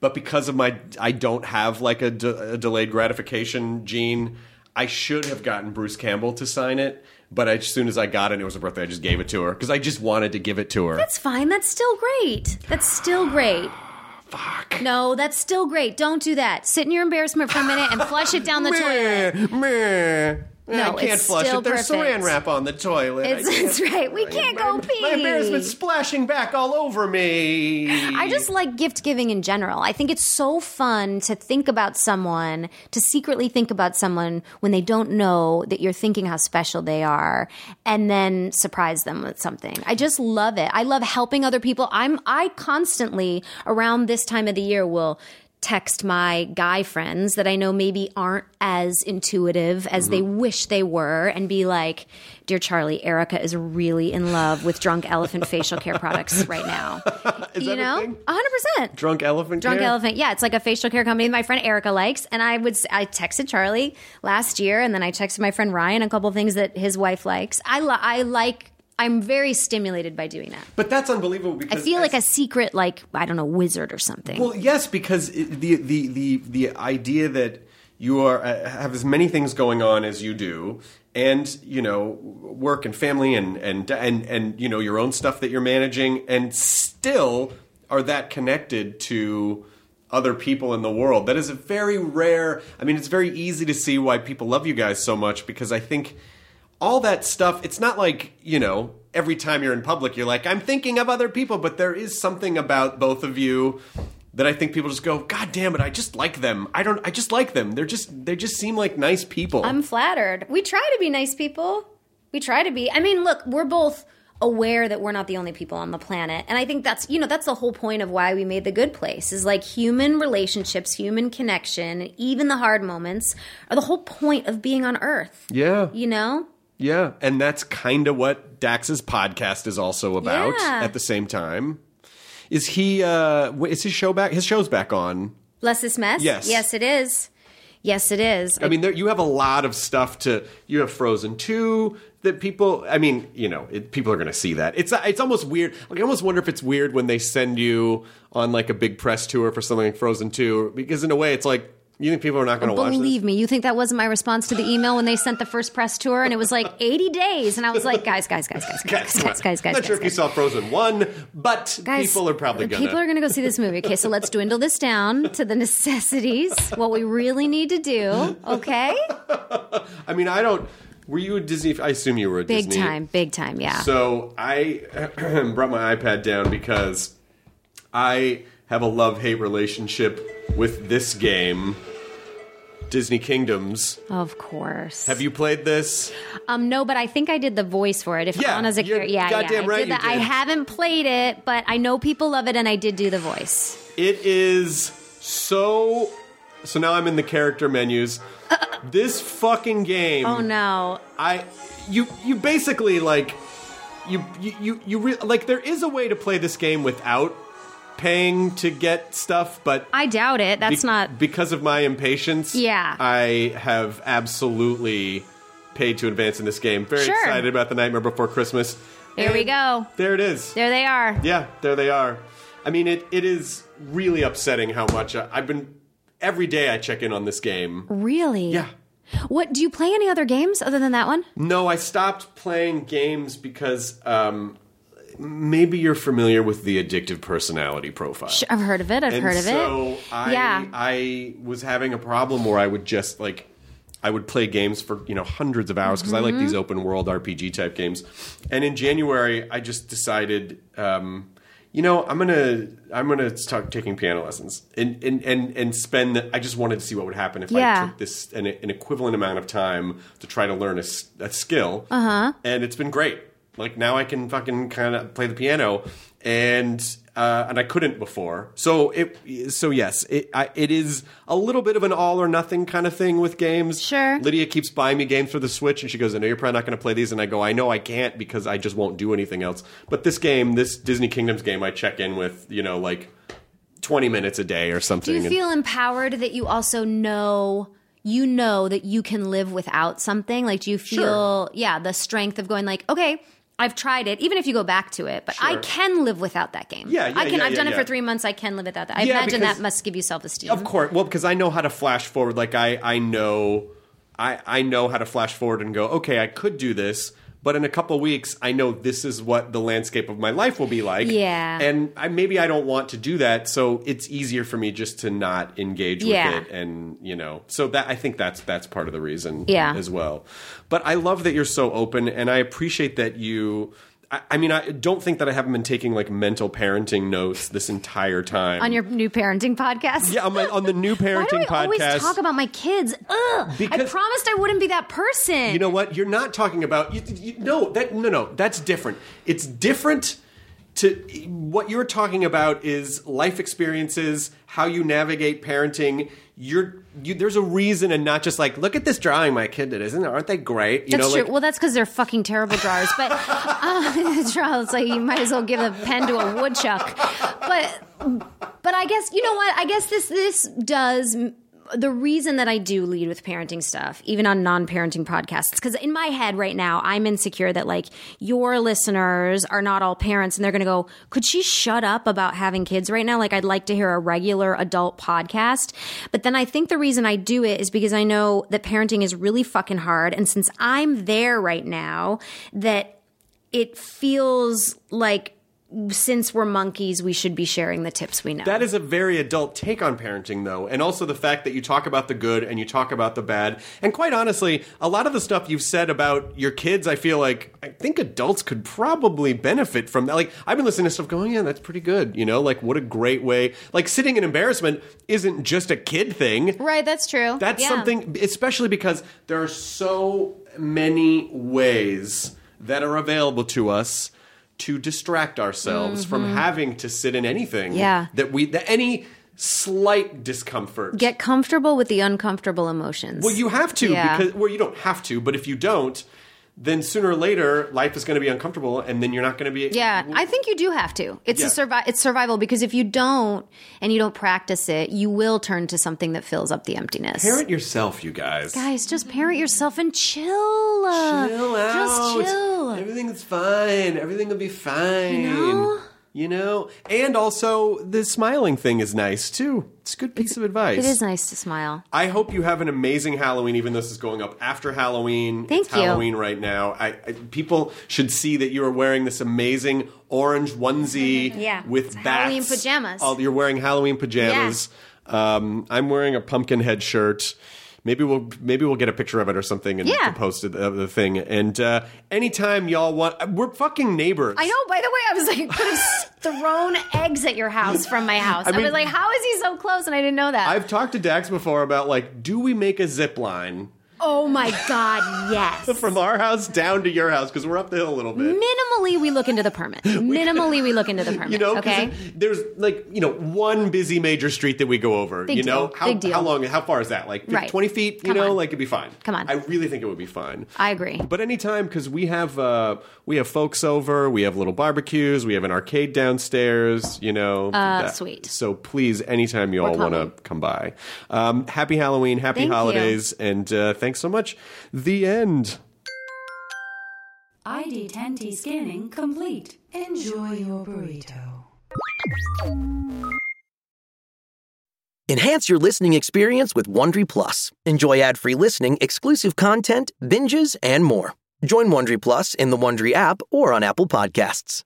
but because of my I don't have like a, de- a delayed gratification gene. I should have gotten Bruce Campbell to sign it, but as soon as I got it, and it was her birthday. I just gave it to her because I just wanted to give it to her. That's fine. That's still great. That's still great. Fuck. No, that's still great. Don't do that. Sit in your embarrassment for a minute and flush it down the toilet. Meh, meh. No, I can't flush it. There's perfect. saran wrap on the toilet. I It's, can't- it's right. We can't go pee. My embarrassment's splashing back all over me. I just like gift giving in general. I think it's so fun to think about someone, to secretly think about someone when they don't know that you're thinking how special they are, and then surprise them with something. I just love it. I love helping other people. I'm I constantly around this time of the year will text my guy friends that I know maybe aren't as intuitive as they Mm-hmm. wish they were and be like, Dear Charlie, Erica is really in love with Drunk Elephant facial care products right now. You know? thing? 100%. Drunk elephant. Drunk care? Elephant. Yeah, it's like a facial care company my friend Erica likes. And I would I texted Charlie last year and then I texted my friend Ryan a couple of things that his wife likes. I li- I like I'm very stimulated by doing that. But that's unbelievable I feel like a secret like I don't know wizard or something. Well, yes, because it, the the the the idea that you are uh, have as many things going on as you do, and you know, work and family and and and and you know your own stuff that you're managing, and still are that connected to other people in the world. That is a very rare. I mean, it's very easy to see why people love you guys so much because I think all that stuff it's not like you know every time you're in public you're like i'm thinking of other people but there is something about both of you that i think people just go god damn it i just like them i don't i just like them they're just they just seem like nice people I'm flattered. We try to be nice people. We try to be. I mean, look, we're both aware that we're not the only people on the planet. And I think that's, you know, that's the whole point of why we made The Good Place is like human relationships, human connection, even the hard moments are the whole point of being on earth. yeah You know? Yeah and that's kind of what dax's podcast is also about Yeah. at the same time is he uh is his show back his show's back on Bless this mess? Yes. Yes, it is. Yes, it is. I mean, there, you have a lot of stuff to. You have Frozen two that people. I mean, you know, it, people are going to see that. It's it's almost weird. Like I almost wonder if it's weird when they send you on like a big press tour for something like Frozen two, because in a way, it's like you think people are not going to watch this. Believe me, you think that wasn't my response to the email when they sent the first press tour and it was like 80 days. And I was like, guys, guys, guys, guys, guys, guys, guys, guys, guys. Not sure guys, if you saw Frozen one, but Guys, people are probably going People are going to go see this movie. Okay, so let's dwindle this down to the necessities, what we really need to do. Okay, I mean, I don't. Were you a Disney? I assume you were a big Disney. time, big time. Yeah. So I brought my iPad down because I have a love hate relationship with this game, Disney Kingdoms. of course. Have you played this? Um, no, but I think I did the voice for it. If Yeah, Anna's a character, yeah, goddamn yeah, I right did you that. I haven't played it, but I know people love it, and I did do the voice. It is so. So now I'm in the character menus. this fucking game. Oh no! I you you basically like you you you, you re- like there is a way to play this game without paying to get stuff, but I doubt it. That's Be- not. because of my impatience. Yeah. I have absolutely paid to advance in this game. Very Sure. excited about the Nightmare Before Christmas. There we go. There it is. There they are. Yeah, there they are. I mean, it it is really upsetting how much I, I've been. Every day I check in on this game. Really? Yeah. What do you play any other games other than that one? No, I stopped playing games because um, maybe you're familiar with the addictive personality profile. I've heard of it. I've and heard of so it. So I, yeah. I was having a problem where I would just like I would play games for you know hundreds of hours because I like Mhm. these open world RPG type games. And in January, I just decided, um, you know, I'm gonna I'm gonna start taking piano lessons and and and, and spend. The, I just wanted to see what would happen if I took this an, an equivalent amount of time to try to learn a skill Uh huh. and it's been great. Like now I can fucking kind of play the piano, and uh, and I couldn't before. So it so yes, it I, it is a little bit of an all or nothing kind of thing with games. Sure. Lydia keeps buying me games for the Switch, and she goes, "I know you're probably not going to play these," and I go, "I know I can't because I just won't do anything else." But this game, this Disney Kingdoms game, I check in with you know like twenty minutes a day or something. Do you feel empowered that you also know you know that you can live without something? Like do you feel yeah, the strength of going like, okay, I've tried it, even if you go back to it, but I can live without that game. Yeah, yeah, I can yeah, I've yeah, done it for three months, I can live without that. I imagine because- that must give you self esteem. Of course. Well, because I know how to flash forward. Like I, I know, I, I know how to flash forward and go. Okay, I could do this, but in a couple weeks, I know this is what the landscape of my life will be like. Yeah. And I, maybe I don't want to do that, so it's easier for me just to not engage Yeah. with it. And you know, so that I think that's that's part of the reason. Yeah. As well. But I love that you're so open, and I appreciate that you. I I mean, I don't think that I haven't been taking like mental parenting notes this entire time. on your new parenting podcast. yeah, on, my, on the new Why parenting do I always talk about my kids? Ugh. I promised I wouldn't be that person. You know what? You're not talking about you, you, no that no no that's different. It's different to what you're talking about is life experiences, how you navigate parenting. You're you, there's a reason and not just like look at this drawing my kid did, isn't it? Aren't they great? You That's know, true. like well, that's because they're fucking terrible drawers. But uh, drawers, like you might as well give a pen to a woodchuck. But but I guess you know what? I guess this this does. The reason that I do lead with parenting stuff, even on non-parenting podcasts, because in my head right now, I'm insecure that like your listeners are not all parents, and they're going to go, "Could she shut up about having kids right now?" Like, I'd like to hear a regular adult podcast. But then I think the reason I do it is because I know that parenting is really fucking hard, and since I'm there right now, that it feels like since we're monkeys, we should be sharing the tips we know. That is a very adult take on parenting, though, and also the fact that you talk about the good and you talk about the bad. And quite honestly, a lot of the stuff you've said about your kids, I feel like I think adults could probably benefit from that. Like I've been listening to stuff going, yeah, that's pretty good. You know, like what a great way. Like sitting in embarrassment isn't just a kid thing. right, that's true. That's Yeah. something, especially because there are so many ways that are available to us to distract ourselves from having to sit in anything. Mm-hmm. Yeah. That we, that any slight discomfort. Get comfortable with the uncomfortable emotions. well, you have to Yeah. because, well, you don't have to, but if you don't, then sooner or later life is going to be uncomfortable and then you're not going to be. Yeah, I think you do have to. It's Yeah. a survi- it's survival because if you don't and you don't practice it, you will turn to something that fills up the emptiness. Parent yourself, you guys. Guys, just parent yourself and chill. Chill out. Just chill. Everything's fine. Everything will be fine. You know? You know? And also, the smiling thing is nice too. It's a good piece of advice. It is nice to smile. I hope you have an amazing Halloween, even though this is going up after Halloween. Thank it's you. Halloween right now. I, I, people should see that you are wearing this amazing orange onesie Yeah, with it's bats. Halloween pajamas. Oh, you're wearing Halloween pajamas. Um, I'm wearing a pumpkin head shirt. Maybe we'll maybe we'll get a picture of it or something and Yeah. post it of the thing. And uh, anytime y'all want, we're fucking neighbors. I know. By the way, I was like, could have thrown eggs at your house from my house. I, I mean- was like, how is he so close? And I didn't know that. I've talked to Dax before about like, do we make a zip line oh my god, yes. from our house down to your house because we're up the hill a little bit. Minimally, we look into the permit. Minimally, we look into the permit. You know, okay. there's like you know one busy major street that we go over. Big you know, deal, how big deal. how long? How far is that? Like Right. twenty feet? You Come know, on. like it'd be fine. Come on. I really think it would be fine. I agree. But anytime because we have uh, we have folks over, we have little barbecues, we have an arcade downstairs. You know, Uh, sweet. So please, anytime you We're all want to come by, um, happy Halloween, happy Thank you. holidays, and uh, thanks so much. The end. ID10T scanning complete. Enjoy your burrito. Enhance your listening experience with Wondery Plus. Enjoy ad-free listening, exclusive content, binges, and more. Join Wondery Plus in the Wondery app or on Apple Podcasts.